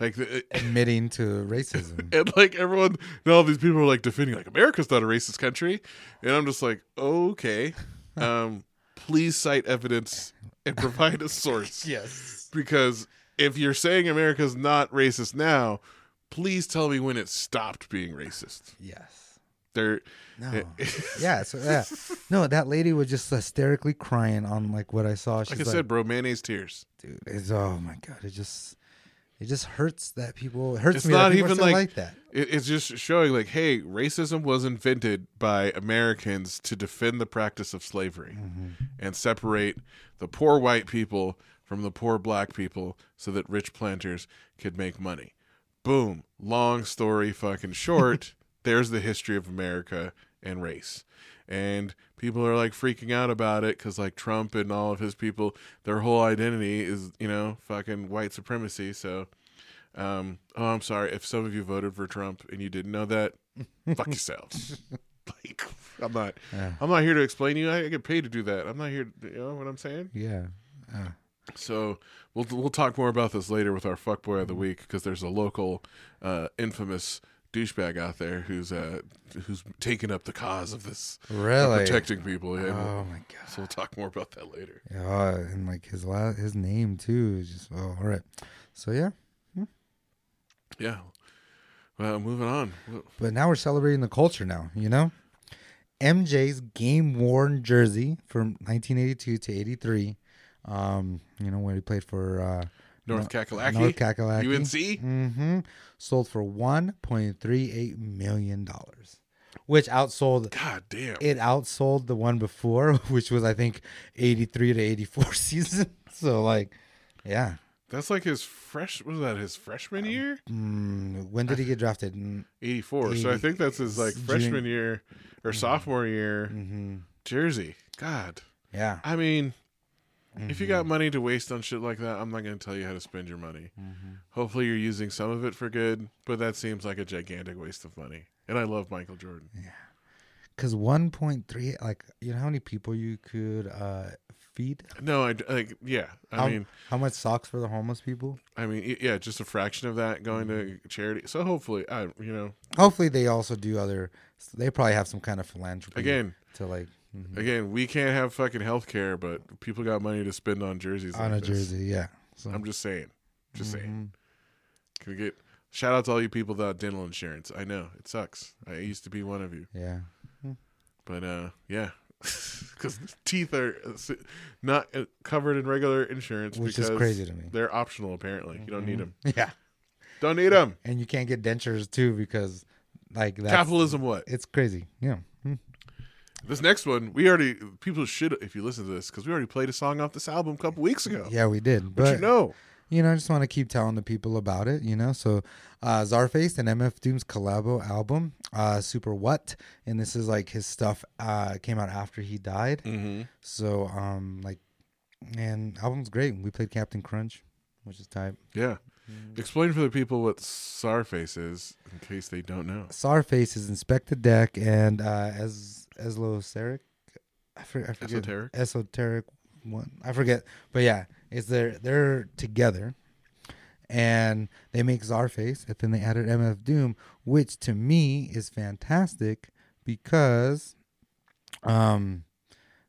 Like, the, admitting to racism. and like everyone, and all these people are like defending, like America's not a racist country, and I'm just like, okay, um, please cite evidence and provide a source. yes. because if you're saying America's not racist now, please tell me when it stopped being racist. Yes. There, No. yeah. So yeah. No, that lady was just hysterically crying on like what I saw. She's like like, I said, bro, mayonnaise tears. dude, it's oh my god, it just it just hurts that people. It hurts It's me not even like- like that. It, it's just showing like, hey, racism was invented by Americans to defend the practice of slavery mm-hmm. and separate the poor white people from the poor black people so that rich planters could make money. Boom. Long story fucking short. there's the history of America and race. And people are like freaking out about it because, like, Trump and all of his people, their whole identity is, you know, fucking white supremacy. So, um, oh, I'm sorry. If some of you voted for Trump and you didn't know that, fuck yourselves. like, I'm not, Yeah. I'm not here to explain you. I get paid to do that. I'm not here. To, you know what I'm saying? Yeah. So we'll we'll talk more about this later with our fuckboy of the week because there's a local, uh, infamous douchebag out there who's uh who's taken up the cause of this of Really. protecting people. Yeah, we'll- Oh my god. so we'll talk more about that later. Yeah, and like his la- his name too is just oh all right. So yeah, Yeah. Well, moving on. but now we're celebrating the culture now. You know, MJ's game worn jersey from 1982 to 83. Um, you know when he played for uh, North Kakalaki, North Kakalaki. UNC. Mm hmm Sold for 1.38 million dollars, which outsold God damn. it outsold the one before, which was I think 83 to 84 season. So like, yeah. That's like his fresh. Was that his freshman year? Mm, when did he get drafted? Eighty four. So I think that's his like June- freshman year or sophomore year mhm. jersey. God. Yeah. I mean, if you Mm-hmm. got money to waste on shit like that, I'm not going to tell you how to spend your money. Mm-hmm. Hopefully, you're using some of it for good, but that seems like a gigantic waste of money. And I love Michael Jordan. Yeah. Because 1.3, like, you know how many people you could uh, feed? No, I like. Yeah, I how, mean, how much socks for the homeless people? I mean, yeah, just a fraction of that going Mm-hmm. to charity. So hopefully, I, you know, Hopefully, they also do other, they probably have some kind of philanthropy. again, To like, mhm. again, we can't have fucking health care, but people got money to spend on jerseys. on like a this. jersey. Yeah. So, I'm just saying, just saying. mhm. Can we get shout out to all you people without dental insurance? I know it sucks. I used to be one of you. Yeah. But uh, yeah, because teeth are not uh, covered in regular insurance, Which is because crazy to me. They're optional, apparently. You don't need them. Yeah. Don't need them. And you can't get dentures too because, like, that's, Capitalism. What? It's crazy. Yeah. This next one, we already people should if you listen to this because we already played a song off this album a couple weeks ago. Yeah, we did. but, But you know, you know, I just want to keep telling the people about it, you know. So, uh, Czarface and MF Doom's collabo album, uh, Super What?, and this is like his stuff uh, came out after he died. mm-hmm. So, um, like, and album's great. We played Captain Crunch, which is type. yeah. Explain for the people what Czarface is in case they don't know. Czarface is Inspectah Deck and uh, as Esoteric. I, for, I forget Esoteric? esoteric one. I forget, but yeah, it's they're they're together, and they make Czarface, and then they added MF Doom, which to me is fantastic because, um,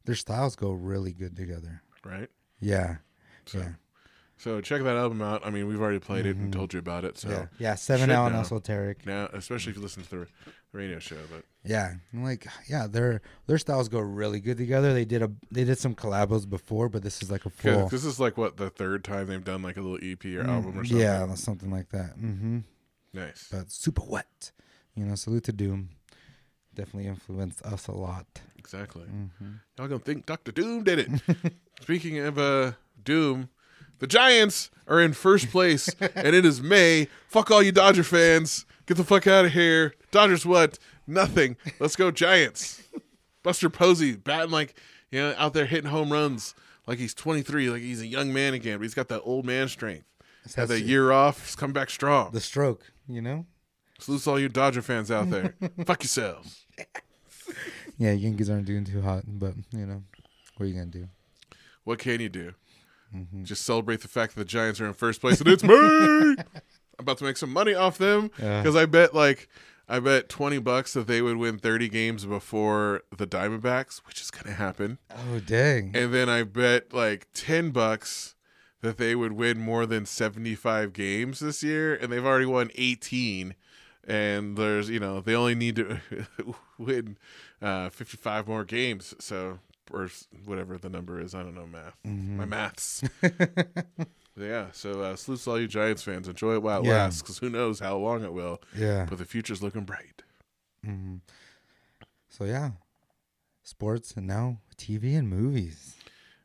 their styles go really good together. Right. Yeah, So, yeah, so check that album out. I mean, we've already played it and Mhm. told you about it. So yeah, yeah. Seven and know. Esoteric. now, especially if you listen to the radio show, but Yeah, I'm like yeah, their their styles go really good together. They did a they did some collabos before, but this is like a full this is like what the third time they've done like a little EP or album or Mm, something. Yeah, something like that. Mm-hmm. nice. But Super What. You know, salute to Doom. Definitely influenced us a lot. Exactly. hmm Y'all gonna think Doctor Doom did it? Speaking of uh, Doom, the Giants are in first place, and it is May. Fuck all you Dodger fans. Get the fuck out of here. Dodgers what? Nothing. Let's go Giants. Buster Posey batting like you know out there hitting home runs like he's 23, like he's a young man again, but he's got that old man strength. Had that year off, he's come back strong. The stroke, you know? Salute to all you Dodger fans out there. Fuck yourselves. Yeah, Yankees aren't doing too hot, but you know, what are you gonna do? What can you do? Mm-hmm. Just celebrate the fact that the Giants are in first place and it's me. I'm about to make some money off them because I bet like I bet twenty bucks that they would win thirty games before the Diamondbacks, which is gonna happen. Oh dang. And then I bet like ten bucks that they would win more than seventy five games this year, and they've already won eighteen. And there's you know they only need to win uh, fifty five more games, so or whatever the number is. I don't know math. Mm-hmm. My maths. yeah. So uh, salute to all you Giants fans. Enjoy it while it Yeah. lasts, because who knows how long it will. yeah. But the future's looking bright. hmm So yeah, sports and now TV and movies.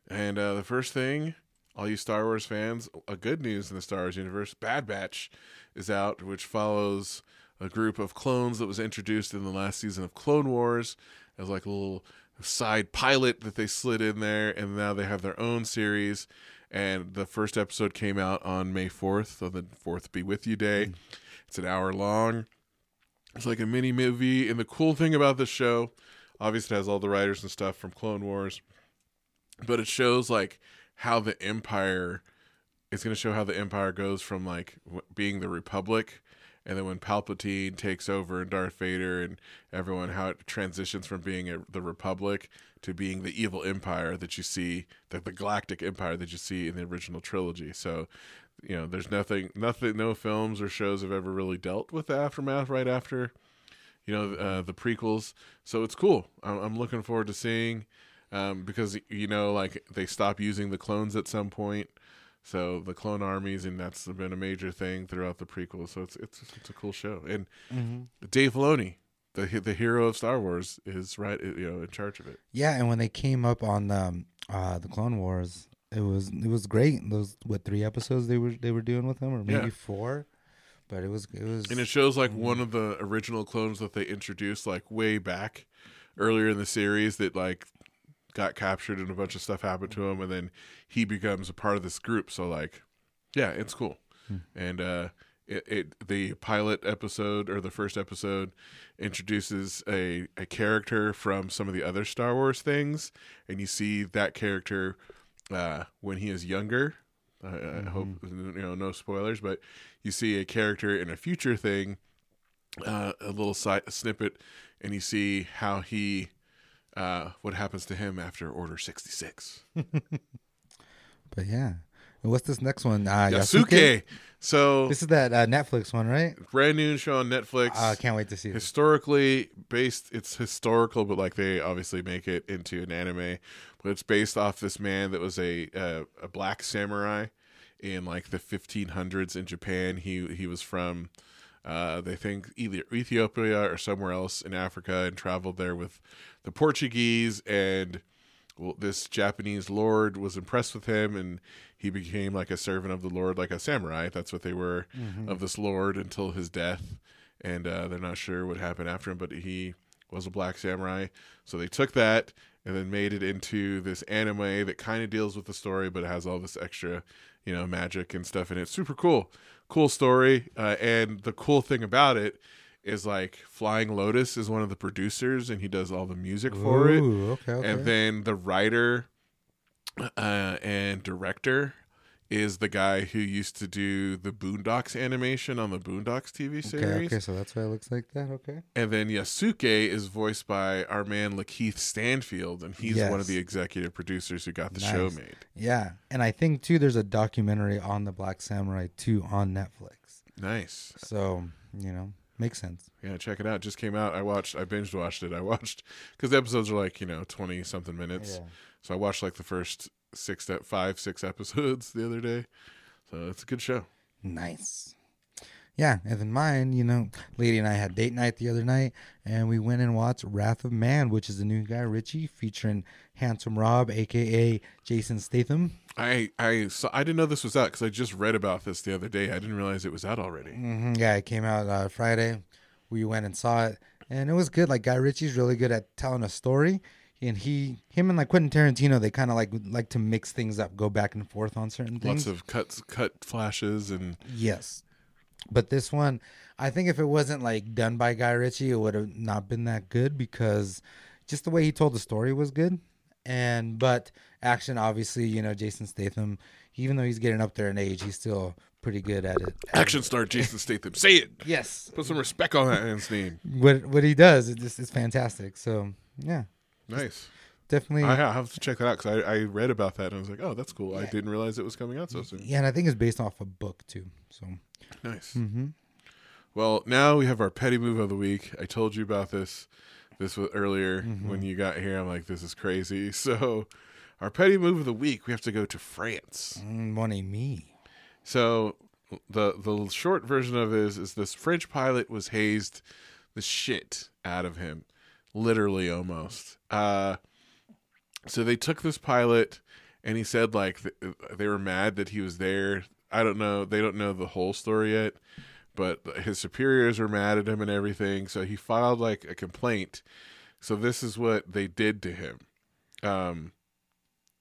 And uh, the first thing, all you Star Wars fans, a good news in the Star Wars universe, Bad Batch is out, which follows a group of clones that was introduced in the last season of Clone Wars as like a little side pilot that they slid in there, and now they have their own series. And the first episode came out on May 4th, on the 4th Be With You Day. Mm. It's an hour long. It's like a mini movie. And the cool thing about this show, obviously, it has all the writers and stuff from Clone Wars but it shows like how the empire it's going to show how the empire goes from like w- being the republic and then when palpatine takes over and darth vader and everyone how it transitions from being a, the republic to being the evil empire that you see the, the galactic empire that you see in the original trilogy. So you know there's nothing nothing no films or shows have ever really dealt with the aftermath right after you know uh, the prequels. So it's cool. I'm, I'm looking forward to seeing um, because you know like they stop using the clones at some point so the clone armies and that's been a major thing throughout the prequels so it's it's it's a cool show and Dave Filoni the the hero of Star Wars is right you know in charge of it Yeah, and when they came up on um, uh, the Clone Wars, it was it was great. Those what three episodes they were they were doing with them, or maybe Yeah. four. But it was it was and it shows like one of the original clones that they introduced like way back earlier in the series that like got captured and a bunch of stuff happened to him and then he becomes a part of this group. So like yeah it's cool. And uh it, it the pilot episode or the first episode introduces a a character from some of the other Star Wars things and you see that character uh when he is younger. I, I hope you know no spoilers but you see a character in a future thing uh, a little side snippet and you see how he uh, what happens to him after order 66 But yeah, and what's this next one? Uh, yasuke. So This is that uh, Netflix one, right? brand new show on netflix. I can't wait to see it. historically based it's historical but like they obviously make it into an anime. But it's based off this man that was a uh, a black samurai in like the 1500s in Japan. He he was from uh, they think either Ethiopia or somewhere else in Africa and traveled there with the Portuguese and well, this Japanese lord was impressed with him and he became like a servant of the lord, like a samurai. That's what they were of this lord until his death. And uh, they're not sure what happened after him, but he was a black samurai. So they took that and then made it into this anime that kind of deals with the story, but it has all this extra, you know, magic and stuff in it. Super cool, cool story. Uh, and the cool thing about it is like Flying Lotus is one of the producers, and he does all the music for it okay, okay. and then the writer uh, and director is the guy who used to do the Boondocks animation on the Boondocks TV series. okay, so that's why it looks like that. Okay. And then Yasuke is voiced by our man Lakeith Stanfield, and he's one of the executive producers who got the show made. Yeah, and I think too, there's a documentary on the Black Samurai too on Netflix. Nice. So you know, makes sense. Yeah, check it out. Just came out. I watched. I binge watched it. I watched because the episodes are like you know twenty something minutes. Yeah. So I watched like the first six, ep- five, six episodes the other day. So it's a good show. Nice. Yeah, and then mine, you know, Lady and I had date night the other night, and we went and watched Wrath of Man, which is the new guy Ritchie featuring Handsome Rob, aka Jason Statham. I I saw, I didn't know this was out because I just read about this the other day. I didn't realize it was out already. hmm Yeah, it came out uh, Friday. We went and saw it, and it was good. Like Guy Ritchie's really good at telling a story, and he, him, and like Quentin Tarantino, they kind of like like to mix things up, go back and forth on certain things. Lots of cuts, cut flashes, and Yes. But this one, I think if it wasn't like done by Guy Ritchie, it would have not been that good because just the way he told the story was good. And but action, obviously, you know, Jason Statham, even though he's getting up there in age, he's still pretty good at it. Action star Jason Statham. Say it. Yes. Put some respect on that man's name. What what he does is just is fantastic. So yeah, Nice. definitely. I have to check that out because I, I read about that and I was like, oh, that's cool. I didn't realize it was coming out so soon. yeah, and I think it's based off a book too. So Nice. mm-hmm. Well, now we have our petty move of the week. I told you about this this was earlier Mm-hmm. when you got here. I'm like, this is crazy. So, our petty move of the week, we have to go to France. Mm, money me. So, the the short version of it is is this French pilot was hazed the shit out of him, literally almost. Uh, so they took this pilot, and he said like th- they were mad that he was there. I don't know. They don't know the whole story yet, but his superiors were mad at him and everything. So he filed like a complaint. So this is what they did to him. Um,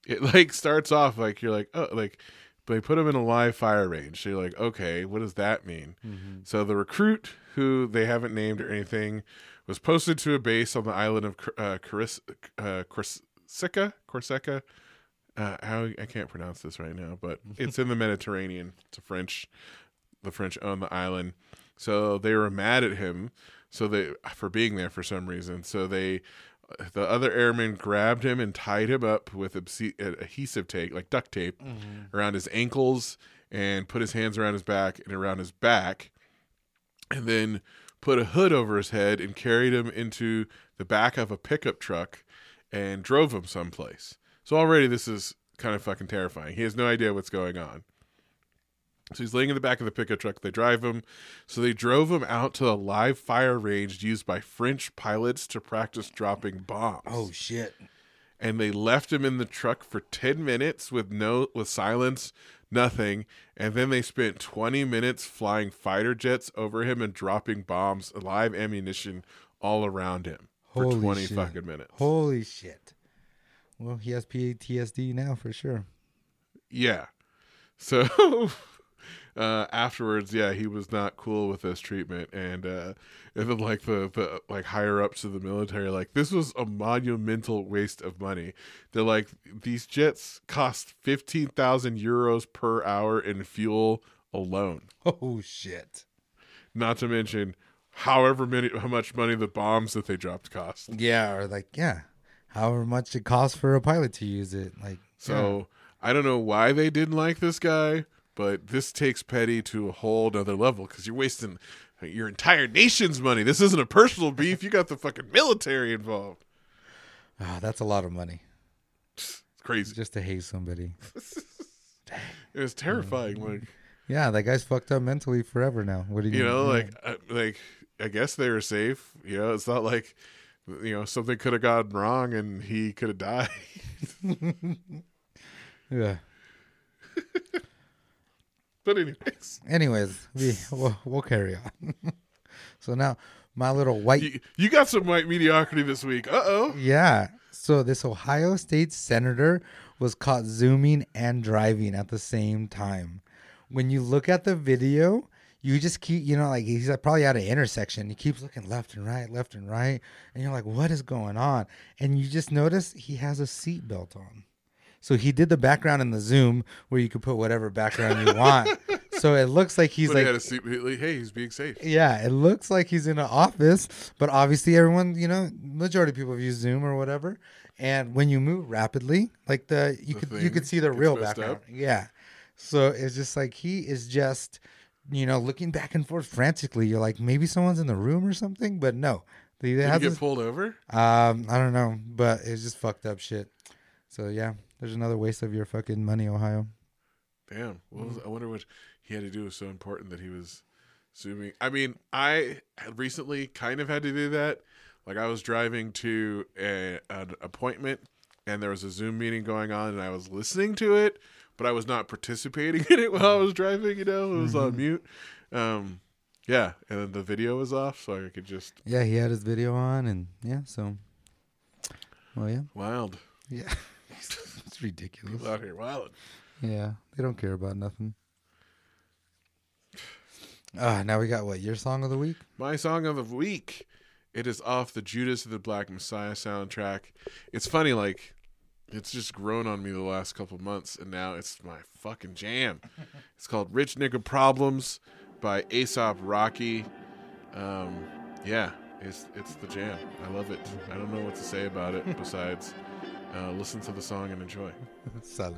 it like starts off like you're like oh like they put him in a live fire range. So you're like, okay, what does that mean? So the recruit, who they haven't named or anything, was posted to a base on the island of uh, Coris- uh, Corsica. Corsica. Uh, how I can't pronounce this right now, but it's in the Mediterranean. It's a French. The French own the island, so they were mad at him. So they for being there for some reason. So they the other airmen grabbed him and tied him up with adhesive tape, like duct tape, around his ankles and put his hands around his back and around his back, and then put a hood over his head and carried him into the back of a pickup truck and drove him someplace. So already this is kind of fucking terrifying. He has no idea what's going on. So he's laying in the back of the pickup truck. They drive him. So they drove him out to a live fire range used by French pilots to practice dropping bombs. Oh shit. And they left him in the truck for 10 minutes with no with silence, nothing. And then they spent 20 minutes flying fighter jets over him and dropping bombs, live ammunition all around him for 20 shit. fucking minutes. Holy shit. Well, he has PTSD now for sure. Yeah. So uh afterwards, yeah, he was not cool with this treatment and uh and then like the the like higher ups of the military like this was a monumental waste of money. They're like these jets cost 15,000 euros per hour in fuel alone. Oh shit. Not to mention however many how much money the bombs that they dropped cost. Yeah, or like yeah, however much it costs for a pilot to use it. Like So I don't know why they didn't like this guy, but this takes Petty to a whole nother level because you're wasting your entire nation's money. This isn't a personal beef. You got the fucking military involved. Ah, that's a lot of money It's crazy. just to hate somebody. It was terrifying. Mm-hmm. Like Yeah, that guy's fucked up mentally forever now. What do you you know, yeah. like uh, like I guess they were safe. You know, it's not like you know something could have gone wrong and he could have died. yeah. but anyways, Anyways, we we'll, we'll carry on. so now my little white you, you got some white mediocrity this week. Uh oh. Yeah. So this Ohio State senator was caught zooming and driving at the same time. When you look at the video, you just keep, you know, like he's probably at an intersection. He keeps looking left and right, left and right, and you're like, "What is going on?" And you just notice he has a seatbelt on. So he did the background in the zoom where you could put whatever background you want. so it looks like he's But like he had a seat. Like, hey, he's being safe. yeah, it looks like he's in an office, but obviously everyone, you know, majority of people use Zoom or whatever. And when you move rapidly, like the you The could you could see the real background. up. Yeah. So it's just like he is just, you know, looking back and forth frantically. You're like, maybe someone's in the room or something, but no. He Did he has get this- pulled over? um, I don't know, but it's just fucked up shit. So yeah, there's another waste of your fucking money, Ohio. Damn. What was, I wonder what he had to do was so important that he was zooming. I mean, I had recently kind of had to do that. Like I was driving to a, an appointment and there was a Zoom meeting going on and I was listening to it, but I was not participating in it while I was driving, you know, it was on mute. Um yeah, and then the video was off so I could just Yeah, he had his video on, and yeah, so. Well, yeah, wild. yeah, it's ridiculous. People out here wild. Yeah, they don't care about nothing. Ah, now we got what your song of the week? My song of the week. It is off the Judas of the Black Messiah soundtrack. It's funny, like it's just grown on me the last couple months, and now it's my fucking jam. it's called "Rich Nigga Problems" by A$AP Rocky. Um, yeah, it's it's the jam. I love it. I don't know what to say about it besides uh, listen to the song and enjoy. Salud.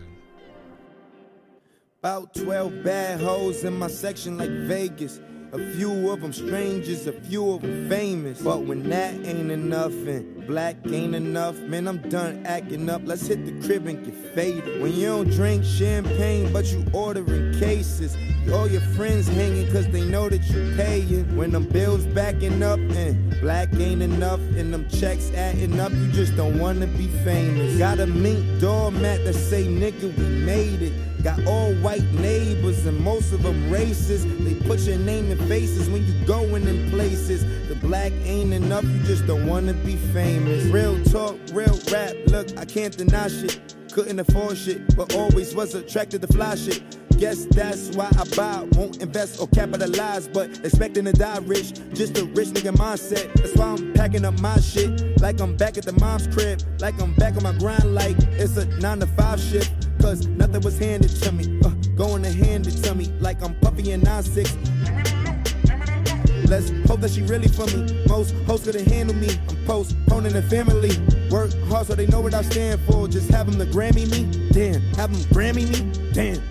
About 12 bad hoes in my section like Vegas. A few of them strangers, a few of them famous. But when that ain't enough and black ain't enough, man, I'm done acting up. Let's hit the crib and get faded. When you don't drink champagne, but you ordering cases. All your friends hanging cause they know that you paying. When them bills backing up and black ain't enough and them checks adding up, you just don't wanna be famous. Got a mink doormat that say, nigga, we made it. Got all white neighbors and most of them racist. They put your name in faces when you going in places. The black ain't enough, you just don't wanna be famous. Real talk, real rap. Look, I can't deny shit. Couldn't afford shit, but always was attracted to fly shit. Guess that's why I buy, won't invest or capitalize, but expecting to die rich. Just a rich nigga mindset. That's why I'm packing up my shit. Like I'm back at the mom's crib. Like I'm back on my grind, like it's a nine to five shift. Cause nothing was handed to me. Uh, going to hand it to me like I'm puffy and 9-6. Let's hope that she really for me. Most hosts couldn't handle me. I'm postponing the family. Work hard so they know what I stand for. Just have them to Grammy me. Damn. Have them Grammy me. Damn.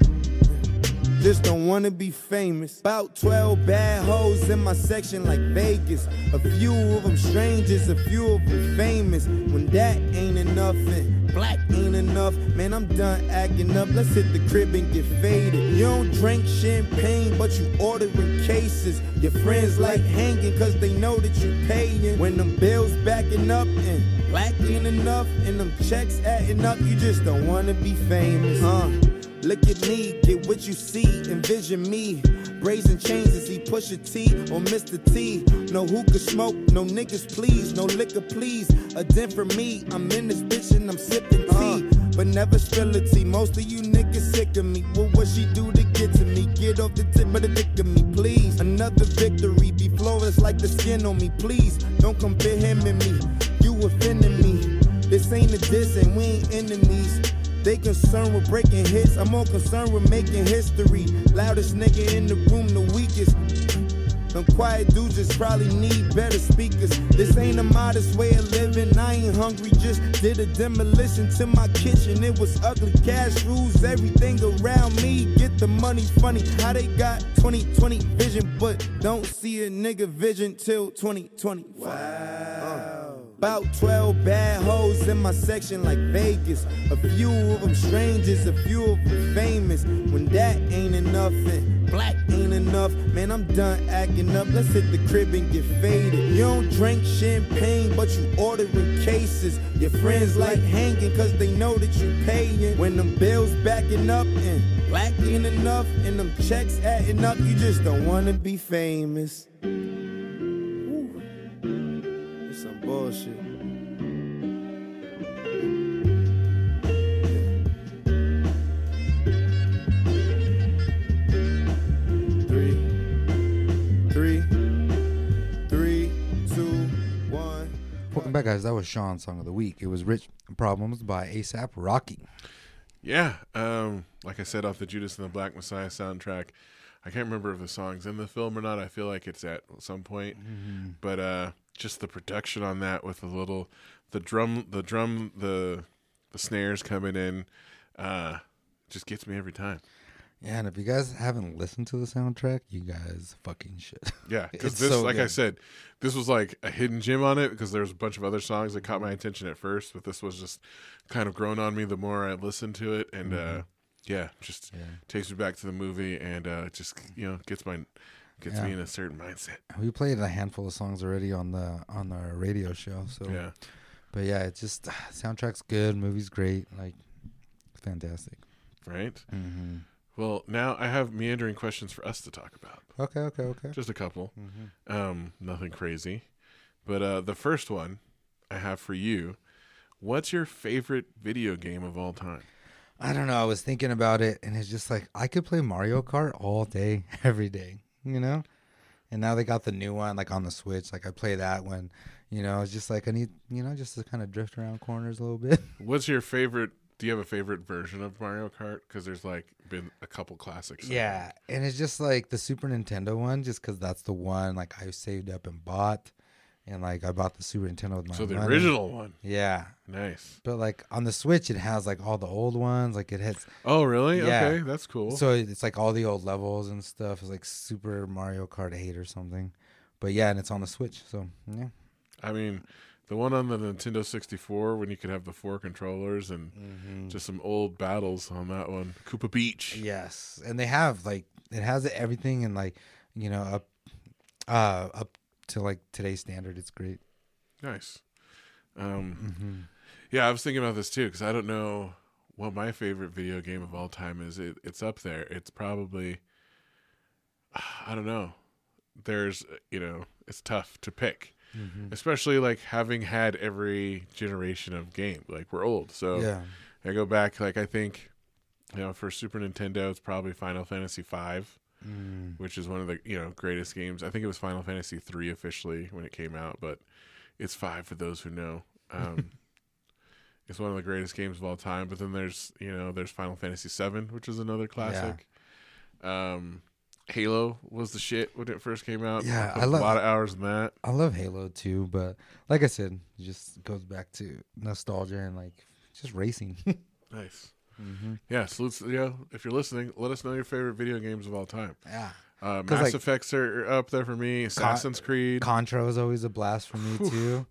Just don't wanna be famous. About 12 bad hoes in my section like Vegas. A few of them strangers, a few of them famous. When that ain't enough and black ain't enough, man, I'm done acting up. Let's hit the crib and get faded. You don't drink champagne, but you ordering cases. Your friends like hanging cause they know that you're paying. When them bills backing up and black ain't enough and them checks adding up, you just don't wanna be famous. Uh. Look at me, get what you see, envision me. Brazen chains as he push a T on Mr. T. No hookah smoke, no niggas please, no liquor please. A den for me, I'm in this bitch and I'm sipping tea. Uh. But never spill a tea. Most of you niggas sick of me. What what she do to get to me? Get off the tip of the dick of me, please. Another victory, be flawless like the skin on me, please. Don't compare him and me. You offending me. This ain't a diss and we ain't enemies. They concerned with breaking hits. I'm more concerned with making history. Loudest nigga in the room, the weakest. Them quiet dudes just probably need better speakers. This ain't a modest way of living. I ain't hungry, just did a demolition to my kitchen. It was ugly. Cash rules everything around me. Get the money funny. How they got 2020 vision, but don't see a nigga vision till 2020. Wow. About 12 bad hoes in my section like Vegas. A few of them strangers, a few of them famous. When that ain't enough and black ain't enough, man, I'm done acting up. Let's hit the crib and get faded. You don't drink champagne, but you ordering cases. Your friends like hanging cause they know that you paying. When them bills backing up and black ain't enough and them checks adding up, you just don't wanna be famous. Woo. It's some bullshit. Three, three, three, two, one. Welcome back, guys. That was Sean's song of the week. It was "Rich Problems" by A$AP Rocky. Yeah, um, like I said, off the Judas and the Black Messiah soundtrack. I can't remember if the song's in the film or not. I feel like it's at some point, but uh, just the production on that with the little, the drum, the drum, the the snares coming in, uh, just gets me every time. Yeah, and if you guys haven't listened to the soundtrack, you guys fucking should. Yeah, because this, so like I said, this was like a hidden gem on it because there was a bunch of other songs that caught my attention at first, but this was just kind of grown on me the more I listened to it, and uh, yeah, just Mm-hmm. Yeah. takes me back to the movie and uh, just you know gets my gets me in a certain mindset. We played a handful of songs already on the on our radio show. So, Yeah, but yeah, it just soundtrack's good, movie's great, like fantastic. right. Mm-hmm. Well, now I have meandering questions for us to talk about. Okay, okay, okay. Just a couple, Mm-hmm. um, nothing crazy, but uh, the first one I have for you. What's your favorite video game of all time? I don't know. I was thinking about it, and it's just like I could play Mario Kart all day, every day. You know, And now they got the new one like on the Switch. Like I play that when, you know, it's just like I need, you know, just to kind of drift around corners a little bit. What's your favorite? Do you have a favorite version of Mario Kart? Because there's like been a couple classics. Yeah, and it's just like the Super Nintendo one, just because that's the one like I saved up and bought, and like I bought the Super Nintendo with my. So the money. original one. Yeah, Nice. but like on the Switch, it has like all the old ones. Like it has, Oh, really? Yeah. Okay, that's cool. so it's like all the old levels and stuff. It's like Super Mario Kart Eight or something. But yeah, and it's on the Switch. So yeah, I mean, the one on the Nintendo 64 when you could have the four controllers and Mm-hmm. just some old battles on that one. Koopa Beach. yes, and they have like it has everything and like you know up, uh, up to like today's standard. It's great. Nice. Um, Mm-hmm. yeah, I was thinking about this too because I don't know what my favorite video game of all time is. It, it's up there. It's probably, I don't know. There's, you know, it's tough to pick, Mm-hmm. especially like having had every generation of game. Like we're old, so Yeah. I go back. Like I think, you know, for Super Nintendo, it's probably Final Fantasy Five. Mm. which is one of the you know greatest games. I think it was Final Fantasy three officially when it came out, but it's five for those who know. Um, it's one of the greatest games of all time. But then there's you know there's Final Fantasy seven, which is another classic. Um, Halo was the shit when it first came out. Yeah, put I love- a lot of hours in that. I love Halo too, but like I said, it just goes back to nostalgia and like just racing. Nice. Mm-hmm. Yeah, salutes. You know, if you're listening, let us know your favorite video games of all time. Yeah. Uh, Mass like- Effects are up there for me. Assassin's Creed. Contra was always a blast for me too.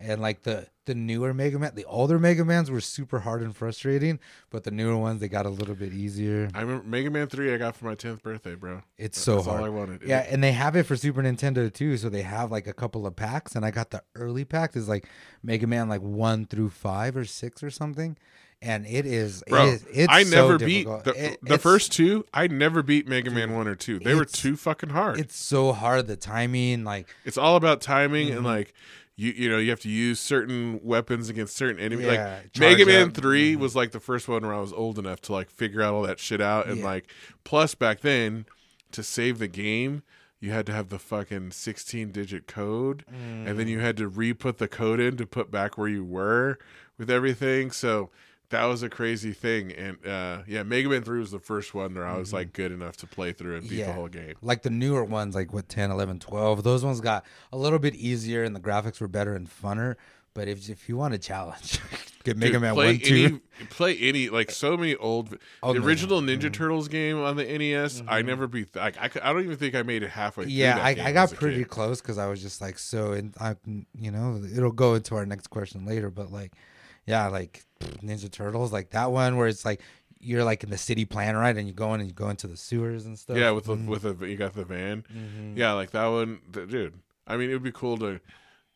And like the the newer Mega Man, the older Mega Mans were super hard and frustrating, but the newer ones they got a little bit easier. I remember Mega Man three. I got for my tenth birthday, bro. It's so That's hard. all I wanted. Yeah, and they have it for Super Nintendo too. So they have like a couple of packs, and I got the early pack. Is like Mega Man like one through five or six or something, and it is. Bro, it is it's I so never beat difficult. the, It- the first two. I never beat Mega Man one or two. They were too fucking hard. It's, so hard. The timing, like it's all about timing Mm-hmm. and like you you know you have to use certain weapons against certain enemies. Yeah, like Mega Man up. 3 Mhm. was like the first one where I was old enough to like figure out all that shit out and Yeah. like plus back then to save the game you had to have the fucking 16 digit code and then Mm. you had to re-put the code in to put back where you were with everything so that was a crazy thing and uh yeah mega man 3 was the first one where i was like good enough to play through and beat the Mm-hmm. Whole game like the newer ones, like what 10, 11, 12, those ones got a little bit easier and the graphics were better and funner. But if if you want a challenge, get Mega Dude, Man play one, two. any, play any like so many old Oh, the no. original ninja turtles game on the nes i never beat like I, I don't even think i made it halfway through yeah, I, I got pretty close because I was just like so, and I, you know, it'll go into our next question later. But like, yeah, like Ninja Turtles, like that one where it's like you're like in the city plan, right? And you go in and you go into the sewers and stuff. yeah with the, Mhm. with a you got the van Mhm. yeah like that one th- dude i mean it would be cool to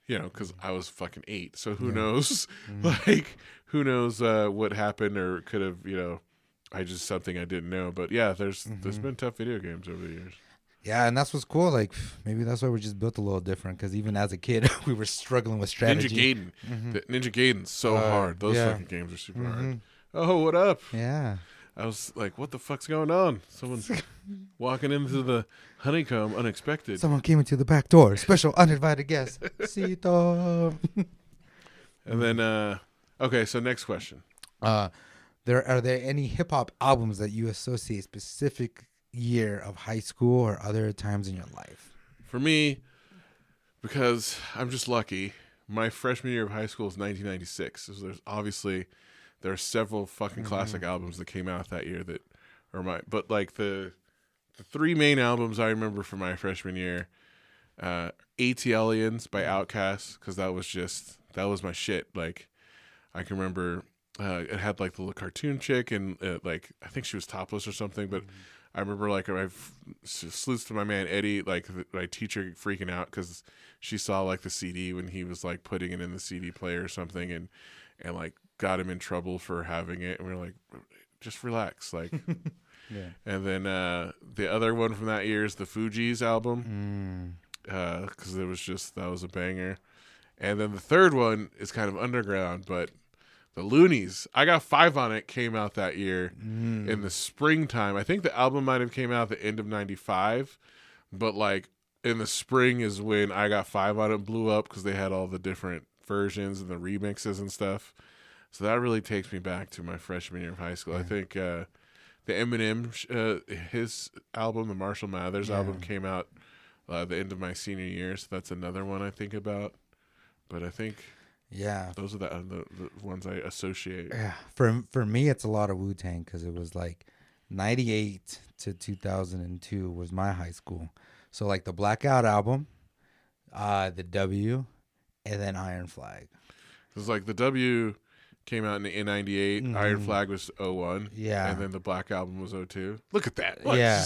you know because i was fucking eight so who Yeah. knows Mm-hmm. like who knows uh what happened or could have you know i just something i didn't know but yeah there's there's Mm-hmm. been tough video games over the years Yeah, and that's what's cool. Like maybe that's why we're just built a little different. Because even as a kid, we were struggling with strategy. ninja gaiden the ninja gaiden's so Uh, hard those yeah. fucking games are super hard Mhm. oh what up Yeah. I was like, "What the fuck's going on?" Someone's walking into the honeycomb unexpected. Someone came into the back door. Special uninvited guest. Cito. and then, uh okay, so next question. Uh, there are there any hip hop albums that you associate specific year of high school or other times in your life? For me, because I'm just lucky, my freshman year of high school is 1996. So there's obviously there are several fucking classic albums that came out that year that are my. But like the the three main albums I remember from my freshman year, uh, ATLiens by Outkast, because that was just that was my shit. Like I can remember uh, it had like the little cartoon chick and uh, like I think she was topless or something, but. I remember like I salutes to my man Eddie, like my teacher freaking out because she saw like the CD when he was like putting it in the CD player or something, and and like got him in trouble for having it. And we are like, just relax, like. Yeah. And then uh, the other one from that year is the Fugees album Mm. because it was just that was a banger. And then the third one is kind of underground, but the Luniz, I got five on it, came out that year in the springtime. I think the album might have came out at the end of '95, but like in the spring is when I got five on it blew up because they had all the different versions and the remixes and stuff. So that really takes me back to my freshman year of high school. I think uh, the Eminem, uh, his album, the Marshall Mathers album, came out uh, the end of my senior year. So that's another one I think about. But I think Yeah. those are the, uh, the, the ones I associate. Yeah. For for me, it's a lot of Wu Tang because it was like '98 to 2002 was my high school. So like the Blackout album, uh, the W, and then Iron Flag. It's like the W came out in, in 98, Iron Flag was 01. Mm-hmm. Yeah. And then the Black Album was 02. Look at that. Look, Yeah.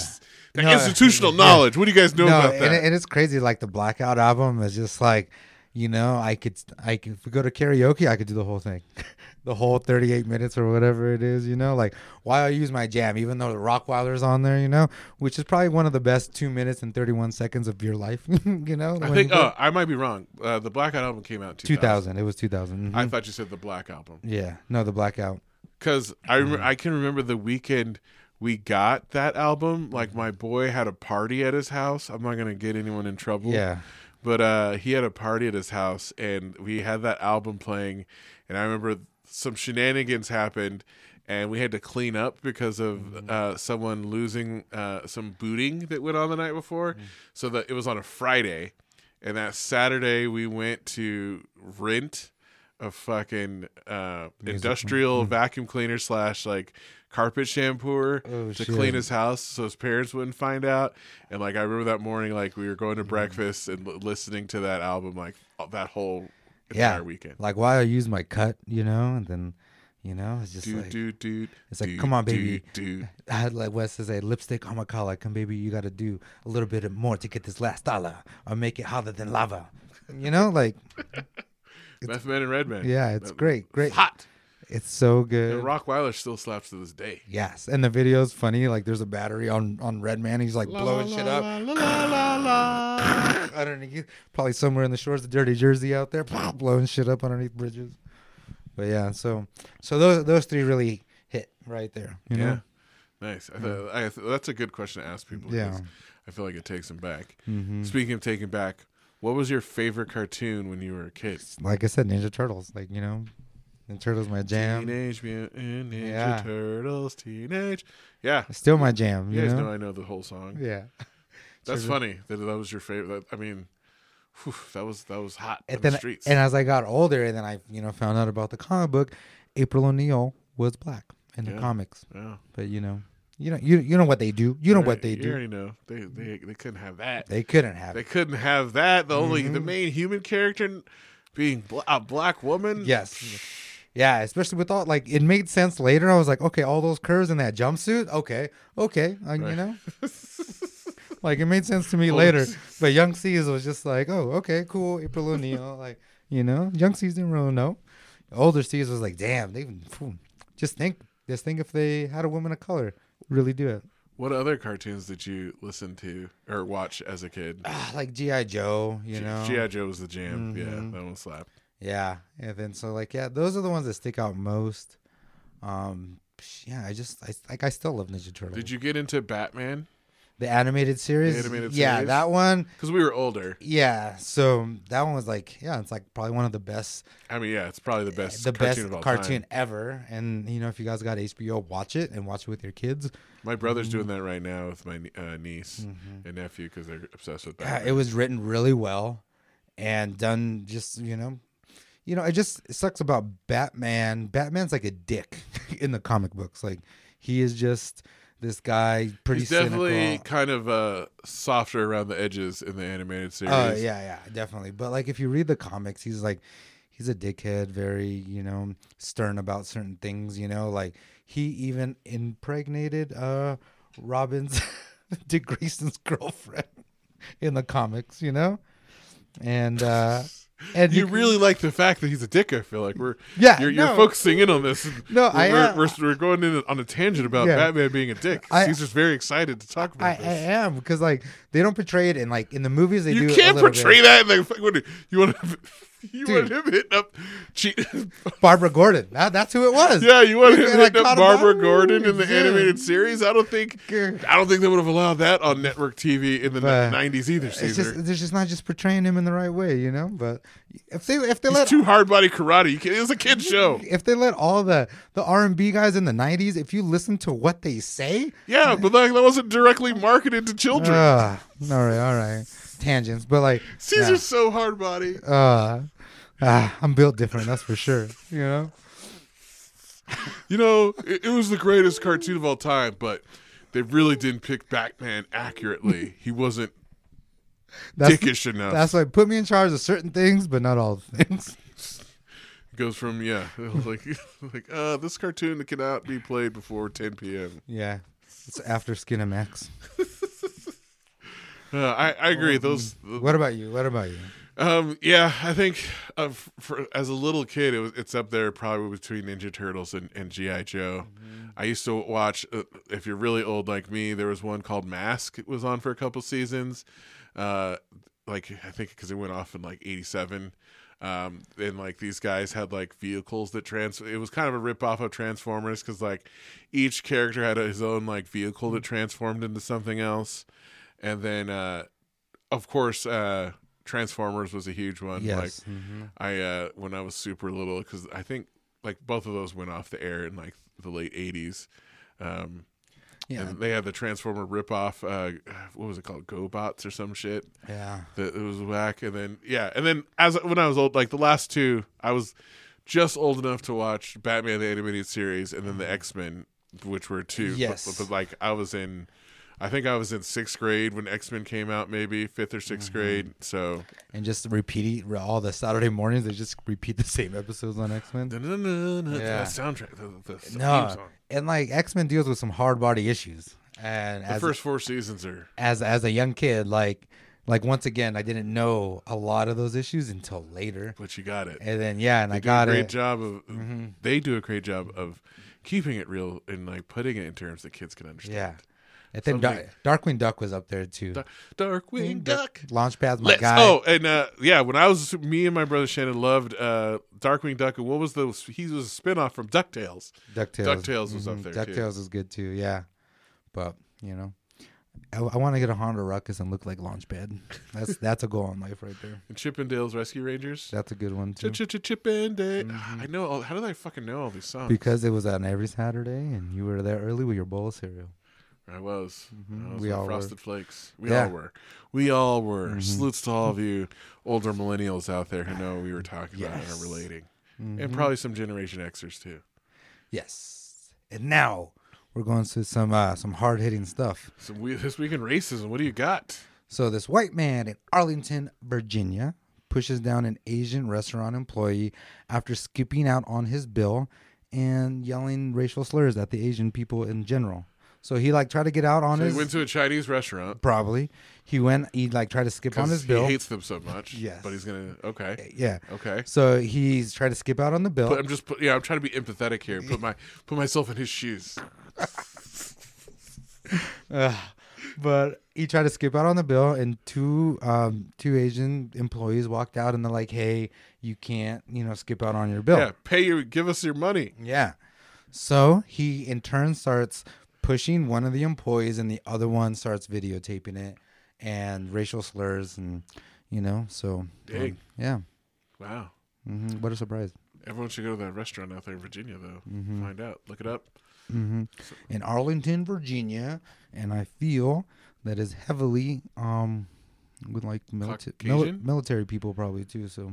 that No, institutional yeah. knowledge. What do you guys know no, about that? and, and it's crazy. Like the Blackout album is just like, you know, I could, I could, if we go to karaoke, I could do the whole thing, the whole 38 minutes or whatever it is, you know, like why I use my jam, even though the Rockwilder's on there, you know, which is probably one of the best two minutes and 31 seconds of your life, you know. I think, oh, I might be wrong. Uh, the Blackout album came out in 2000. 2000. It was 2000. I mhm. thought you said the Black Album. yeah, no, the Blackout. Because I, Mm-hmm. I can remember the weekend we got that album. Like, my boy had a party at his house. I'm not going to get anyone in trouble. Yeah. But uh he had a party at his house and we had that album playing and i remember some shenanigans happened and we had to clean up because of uh someone losing uh some booting that went on the night before. So that it was on a friday and that saturday we went to rent a fucking uh industrial vacuum cleaner slash like carpet shampooer Oh, to shit. clean his house so his parents wouldn't find out and like i remember that morning like we were going to Mm-hmm. breakfast and l- listening to that album like all- that whole Yeah. entire weekend Like why I use my cut, you know, and then, you know, it's just dude like, dude dude It's like, dude, come on, baby. dude I had like Wes says, a lipstick on my collar. Come, baby, you got to do a little bit more to get this last dollar, or make it hotter than lava. You know, like meth man and redman yeah, it's That- great, great. hot It's so and good. rockwilder still slaps to this day Yes, and the video's funny. Like, there's a battery on on Redman. He's like blowing shit up. La, la, la, la. underneath, probably somewhere in the shores of Dirty Jersey out there, blowing shit up underneath bridges. But yeah, so so those those three really hit right there. You yeah know? nice I th- I th- that's a good question to ask people Yeah. i feel like it takes them back hmm speaking of taking back what was your favorite cartoon when you were a kid Like I said, Ninja Turtles. Like you know, Ninja Turtles my jam. Teenage Mutant Ninja Yeah. Turtles, teenage. Yeah, Still my jam. you You, guys know? know I know the whole song. Yeah. That's Turtle- funny that that was your favorite. I mean, whew, that was that was hot in And the then, streets. and as I got older, and then I, you know, found out about the comic book, April O'Neil was black in the comics. yeah, But you know, you know, you you know what they do. You know what they You do. already know they they they couldn't have that. They couldn't have They it. couldn't have that. The only the Mhm. main human character being a black woman. Yes. Yeah, especially with all like it made sense later. I was like, okay, all those curves in that jumpsuit. Okay, okay, uh, you know, like it made sense to me later. But Young C's was just like, oh, okay, cool, April O'Neil. like, you know, Young C's didn't really know. Older C's was like, damn, they phew, just think, just think if they had a woman of color, really do it. What other cartoons did you listen to or watch as a kid? Ah, like GI Joe, you know. GI Joe was the jam. Mhm. Yeah, that one slapped. Yeah, and then so like yeah, those are the ones that stick out most. Um, yeah, I just I like I still love Ninja Turtles. Did you get into Batman? The animated series? animated yeah, series? that one. Because we were older. Yeah, so that one was like yeah, it's like probably one of the best I mean, yeah, it's probably the best the cartoon best cartoon time. ever. And you know if you guys got HBO, watch it and watch it with your kids. My brother's Mm-hmm. doing that right now with my uh, niece and nephew because they're obsessed with Yeah, it was written really well and done just you know you know it just it sucks about batman batman's like a dick in the comic books like he is just this guy pretty He's definitely cynical. kind of uh, softer around the edges in the animated series. oh yeah yeah definitely. But like if you read the comics he's like he's a dickhead very you know stern about certain things you know? Like he even impregnated uh robin's dick grayson's girlfriend in the comics you know? And uh and You really like the fact that he's a dick. I feel like we're Yeah, you're, you're focusing in on this. No, we're, I we're, am. we're, we're going in on a tangent about Yeah. Batman being a dick. I- he's just very excited to talk I, about I this. am because like they don't portray it in like in the movies they do you can't portray bit. that. In the, what, do you want to? You Dude. want him hitting up? Che- Barbara Gordon. That, that's who it was. yeah, you want him Yeah, like hitting up Barbara Gordon in the yeah. animated series? I don't think. I don't think they would have allowed that on network TV in the '90s either. It's Caesar. just they're just not just portraying him in the right way, you know. But if they if they He's let too hard body karate. You can, it was a kid show. if they let all the the R and B guys in the '90s, if you listen to what they say, Yeah, but like, that wasn't directly marketed to children. uh, all right, all right, tangents. But like, Caesar's so hard body. uh, uh, I'm built different, that's for sure. You know. You know, it, it was the greatest cartoon of all time, but they really didn't pick Batman accurately. He wasn't That's, dickish enough. That's why put me in charge of certain things, but not all things. It goes from yeah, like like uh, this cartoon cannot be played before 10 p.m. Yeah, it's after Skinamax. Uh, I I agree. Those What about you? What about you? Um, yeah, I think uh, for, as a little kid, it was it's up there probably between Ninja Turtles and, and GI Joe. I used to watch. Uh, if you're really old like me, there was one called Mask. It was on for a couple seasons. Uh, like I think because it went off in like '87. Um, and like these guys had like vehicles that trans. It was kind of a rip off of Transformers because like each character had his own like vehicle that transformed into something else. And then, uh, of course, uh, Transformers was a huge one. Like Yes. Mhm. I uh when I was super little because I think like both of those went off the air in like the late '80s. Um, Yeah. and they had the Transformer ripoff. Uh, what was it called? GoBots or some shit. Yeah. That it was whack. And then yeah, and then as when I was old, like the last two, I was just old enough to watch Batman the animated series and then the X Men, which were two. but- Yes. but, but, like I was in. I think I was in sixth grade when X Men came out, maybe fifth or 6th grade. So And just repeat all the Saturday mornings. They just repeat the same episodes on X Men. Yeah. soundtrack, the, the No, song. and like X Men deals with some hard body issues, and The first four seasons are as as a young kid, like like once again, I didn't know a lot of those issues until later, but you got it. and then yeah, and They I do got a great it. Mm-hmm. job of. They do a great job of keeping it real and like putting it in terms that kids can understand. Yeah, and then Dar- Darkwing Duck was up there too. Da- Darkwing Duck. Launchpad's my Let's guy. oh and uh yeah when I was me and my brother Shannon loved uh Darkwing Duck and what was the he was a spinoff from Ducktales. Ducktales. DuckTales was up Mhm. there, too. Ducktales is good too. Yeah, but you know, I, I want to get a Honda Ruckus and look like Launchpad. That's that's a goal in life right there. And Chippendales Rescue Rangers. That's a good one too. Chippendale. I know. All, how did I fucking know all these songs? Because it was on every Saturday, and you were there early with your bowl of cereal. I was. I was We all were. Frosted Flakes. We Yeah. all were. We all were. Mm-hmm. Salutes to all of you older millennials out there who know we were talking about and are relating. Mm-hmm. And probably some Generation Xers too. Yes. And now we're going to some uh, some hard hitting stuff. So we, this week in racism, what do you got? So this white man in Arlington, Virginia, pushes down an Asian restaurant employee after skipping out on his bill and yelling racial slurs at the Asian people in general. So he like tried to get out on So his he went to a Chinese restaurant probably. He went he like tried to skip on his bill. he hates them so much. Yes. But he's gonna. Okay. yeah. Okay. So he's trying to skip out on the bill. But I'm just. Put, yeah, I'm trying to be empathetic here. Put my put myself in his shoes. Ugh. but he tried to skip out on the bill, and two um, two Asian employees walked out, and they're like, "Hey, you can't, you know, skip out on your bill." Yeah. Pay your. Give us your money. Yeah. So he in turn starts pushing one of the employees, and the other one starts videotaping it, and racial slurs, and you know, so um, yeah. Wow. hmm What a surprise! Everyone should go to that restaurant out there in Virginia, though. Mm-hmm. Find out. Look it up. In Arlington, Virginia, and I feel that is heavily um with like milita- mili- Caucasian? military people probably too. So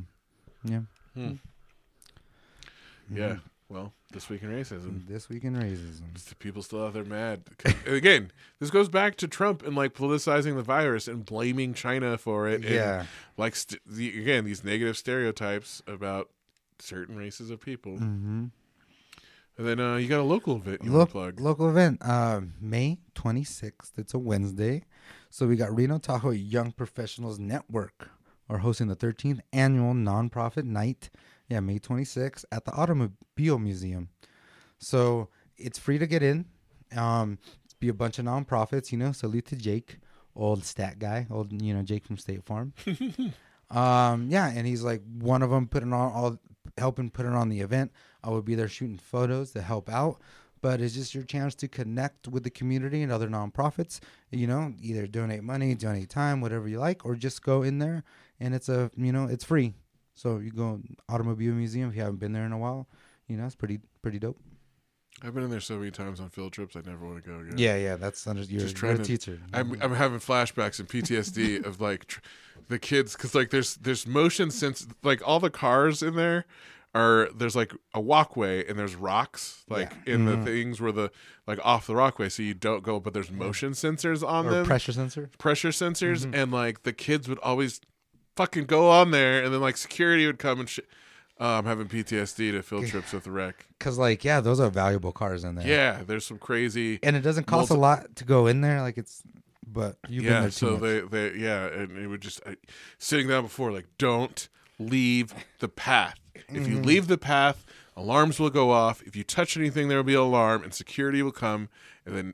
yeah. Hmm. Mm-hmm. Yeah. Well, this week in racism. This week in racism. People still out there mad. again, this goes back to Trump and like politicizing the virus and blaming China for it. Yeah. like st- the, again, these negative stereotypes about certain races of people. Mm-hmm. And then uh, you got a local event you to plug. local event, uh, May 26th. It's a Wednesday. So we got Reno Tahoe Young Professionals Network are hosting the 13th annual nonprofit night. Yeah, May 26th at the Automobile Museum. So it's free to get in. Um, be a bunch of nonprofits, you know. Salute to Jake, old stat guy, old you know Jake from State Farm. Um, yeah, and he's like one of them putting on all helping put it on the event. I would be there shooting photos to help out. But it's just your chance to connect with the community and other nonprofits. You know, either donate money, donate time, whatever you like, or just go in there and it's a you know it's free. So you go automobile museum if you haven't been there in a while. You know, it's pretty pretty dope. I've been in there so many times on field trips. I never want to go again. Yeah, yeah, that's under, you're, Just you're trying to- teacher. I'm I'm having flashbacks and PTSD of like tr- the kids because like there's there's motion sense like all the cars in there are there's like a walkway and there's rocks like Yeah. in Mhm. the things where the like off the walkway so you don't go but there's motion sensors on or them pressure sensor. pressure sensors Mm-hmm. and like the kids would always fucking go on there and then like security would come and shit. Uh, I'm having PTSD to field trips with the wreck. Cause like yeah, those are valuable cars in there. Yeah, there's some crazy. and it doesn't cost Multi- a lot to go in there. Like it's, but you've been yeah, there too so much. they they yeah, and it would just I, sitting down before like don't leave the path. If Mm-hmm. you leave the path, alarms will go off. If you touch anything, there will be an alarm, and security will come. And then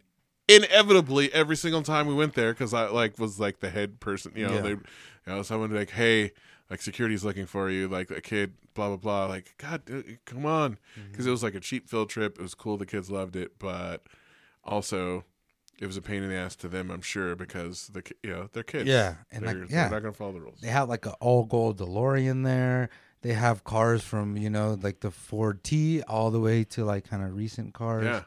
inevitably, every single time we went there, because I like was like the head person, you know, Yeah. they, you know, someone like, hey. Like security's looking for you, like a kid, blah blah blah. Like, God, dude, come on, Mm-hmm. because it was like a cheap field trip. It was cool. The kids loved it, but also it was a pain in the ass to them, I'm sure, because the you know they're kids. Yeah, and they're, like, they're yeah. not gonna follow the rules. they have like an all gold DeLorean there. They have cars from you know like the Ford T all the way to like kind of recent cars. Yeah,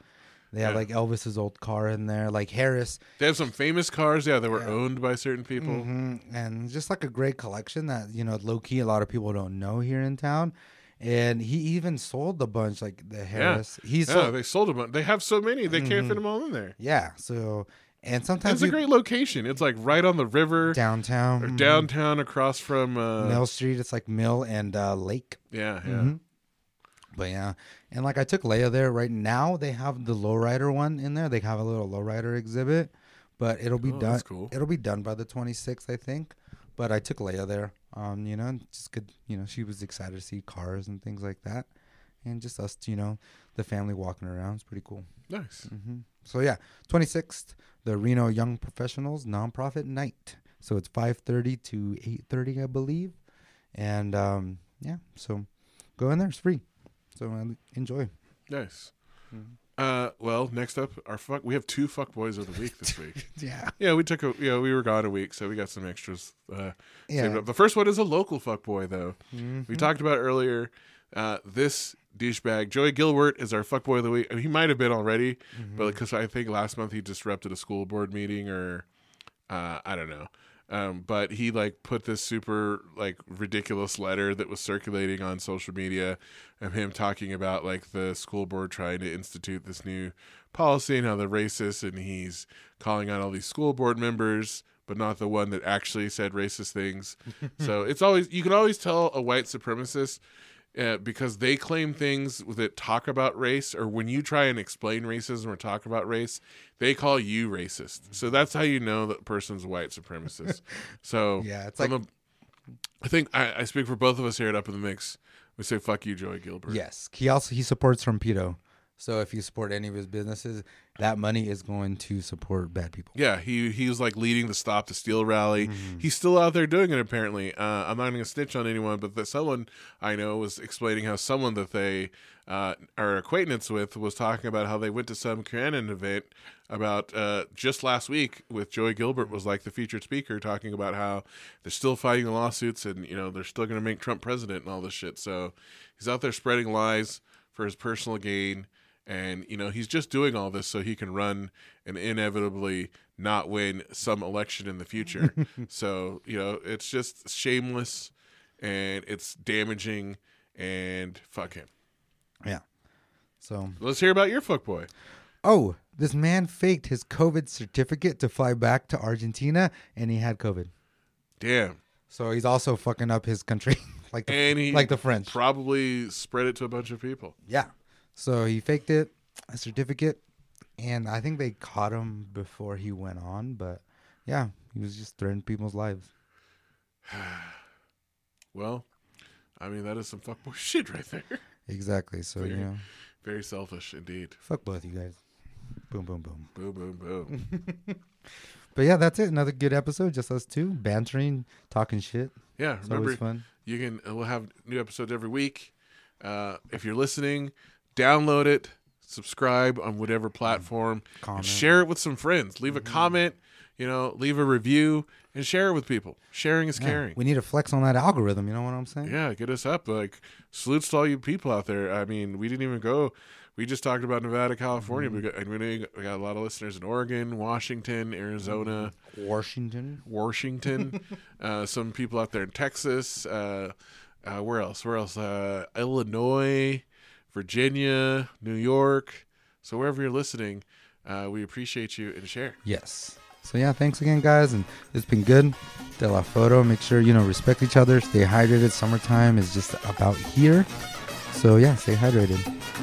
They have yeah. like Elvis's old car in there, like Harrah's, they have some famous cars. Yeah, that were Yeah. owned by certain people. hmm and just like a great collection that you know low key a lot of people don't know here in town. And he even sold a bunch like the Harrah's. He Yeah, sold, they sold a bunch. They have so many, they can't Mhm. fit them all in there. yeah. So and sometimes it's a great location. It's like right on the river downtown, or mhm. downtown, across from. Uh, Mill Street. It's like Mill and uh, Lake. Yeah, yeah. Mhm. But yeah, and like I took Leia there. Right now they have the lowrider one in there. They have a little lowrider exhibit, but it'll be Oh, done. that's cool. It'll be done by the 26th, I think. But I took Leia there. Um, you know, just could you know she was excited to see cars and things like that, and just us, you know, the family walking around. It's pretty cool. Nice. hmm So yeah, 26th, the Reno Young Professionals Nonprofit Night. So it's 5:30 to 8:30, I believe, and um, yeah, so go in there. It's free. So uh, enjoy. Nice. Mm-hmm. Uh, well, next up, our fuck. We have two fuck boys of the week this week. Yeah. yeah, we took a. Yeah, we were gone a week, so we got some extras. Uh, Yeah. saved up. The first one is a local fuck boy, though. Mhm. We talked about earlier. Uh, this douchebag, Joey Gilbert, is our fuckboy of the week. I mean, he might have been already, Mm-hmm. but because I think last month he disrupted a school board meeting, or uh, I don't know. Um, but he like put this super like ridiculous letter that was circulating on social media of him talking about like the school board trying to institute this new policy and how they're racist, and he's calling out all these school board members, but not the one that actually said racist things. so it's always you can always tell a white supremacist uh, because they claim things that talk about race, or when you try and explain racism or talk about race, they call you racist. So that's how you know that person's white supremacist. so Yeah, it's like- the- I think I, I speak for both of us here at Up in the Mix. We say "fuck you, Joey Gilbert." Yes. He also he supports Trumpito. So if you support any of his businesses, that money is going to support bad people. Yeah, he he was like leading the Stop the Steal rally. Mm-hmm. He's still out there doing it. Apparently, uh, I'm not going to snitch on anyone, but that someone I know was explaining how someone that they uh, are acquaintance with was talking about how they went to some QAnon event about uh, just last week with Joey Gilbert was like the featured speaker talking about how they're still fighting the lawsuits and you know they're still going to make Trump president and all this shit. So he's out there spreading lies for his personal gain and you know he's just doing all this so he can run and inevitably not win some election in the future so you know it's just shameless and it's damaging and fuck him Yeah. So let's hear about your fuck boy oh, this man faked his COVID certificate to fly back to Argentina, and he had COVID. damn So he's also fucking up his country, like the, and he like the French. probably spread it to a bunch of people yeah. So he faked it, a certificate, and I think they caught him before he went on. But yeah, he was just threatening people's lives. well i mean that is some fuck boy shit right there Exactly. So you Very- know, very selfish indeed fuck both you guys. Boom, boom, boom. boom boom boom But yeah, that's it. Another good episode. Just us two bantering, talking shit. Yeah, It's remember always fun. you can. We'll have new episodes every week. Uh, if you're listening, download it, subscribe on whatever platform, and share it with some friends. Leave a comment. You know, leave a review and share it with people. Sharing is Yeah, caring. We need to flex on that algorithm. You know what I'm saying? Yeah, get us up. Like salutes to all you people out there. I mean, we didn't even go. We just talked about Nevada, California. We got and we got a lot of listeners in Oregon, Washington, Arizona, Washington. Washington. uh, some people out there in Texas. Uh, uh, where else? Where else? Uh, Illinois, Virginia, New York. So wherever you're listening, uh, we appreciate you and share. Yes. So yeah, thanks again, guys, and it's been good. De La Photo. Make sure you know respect each other. Stay hydrated. Summertime is just about here. So yeah, stay hydrated.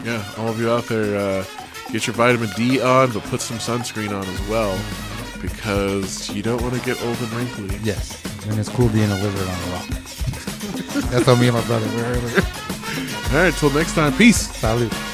Yeah, all of you out there, uh, get your vitamin D on, but put some sunscreen on as well, because you don't want to get old and wrinkly. Yes, and it's cool being a lizard on a rock. That's how me and my brother were earlier. All right, till next time, peace. Salute.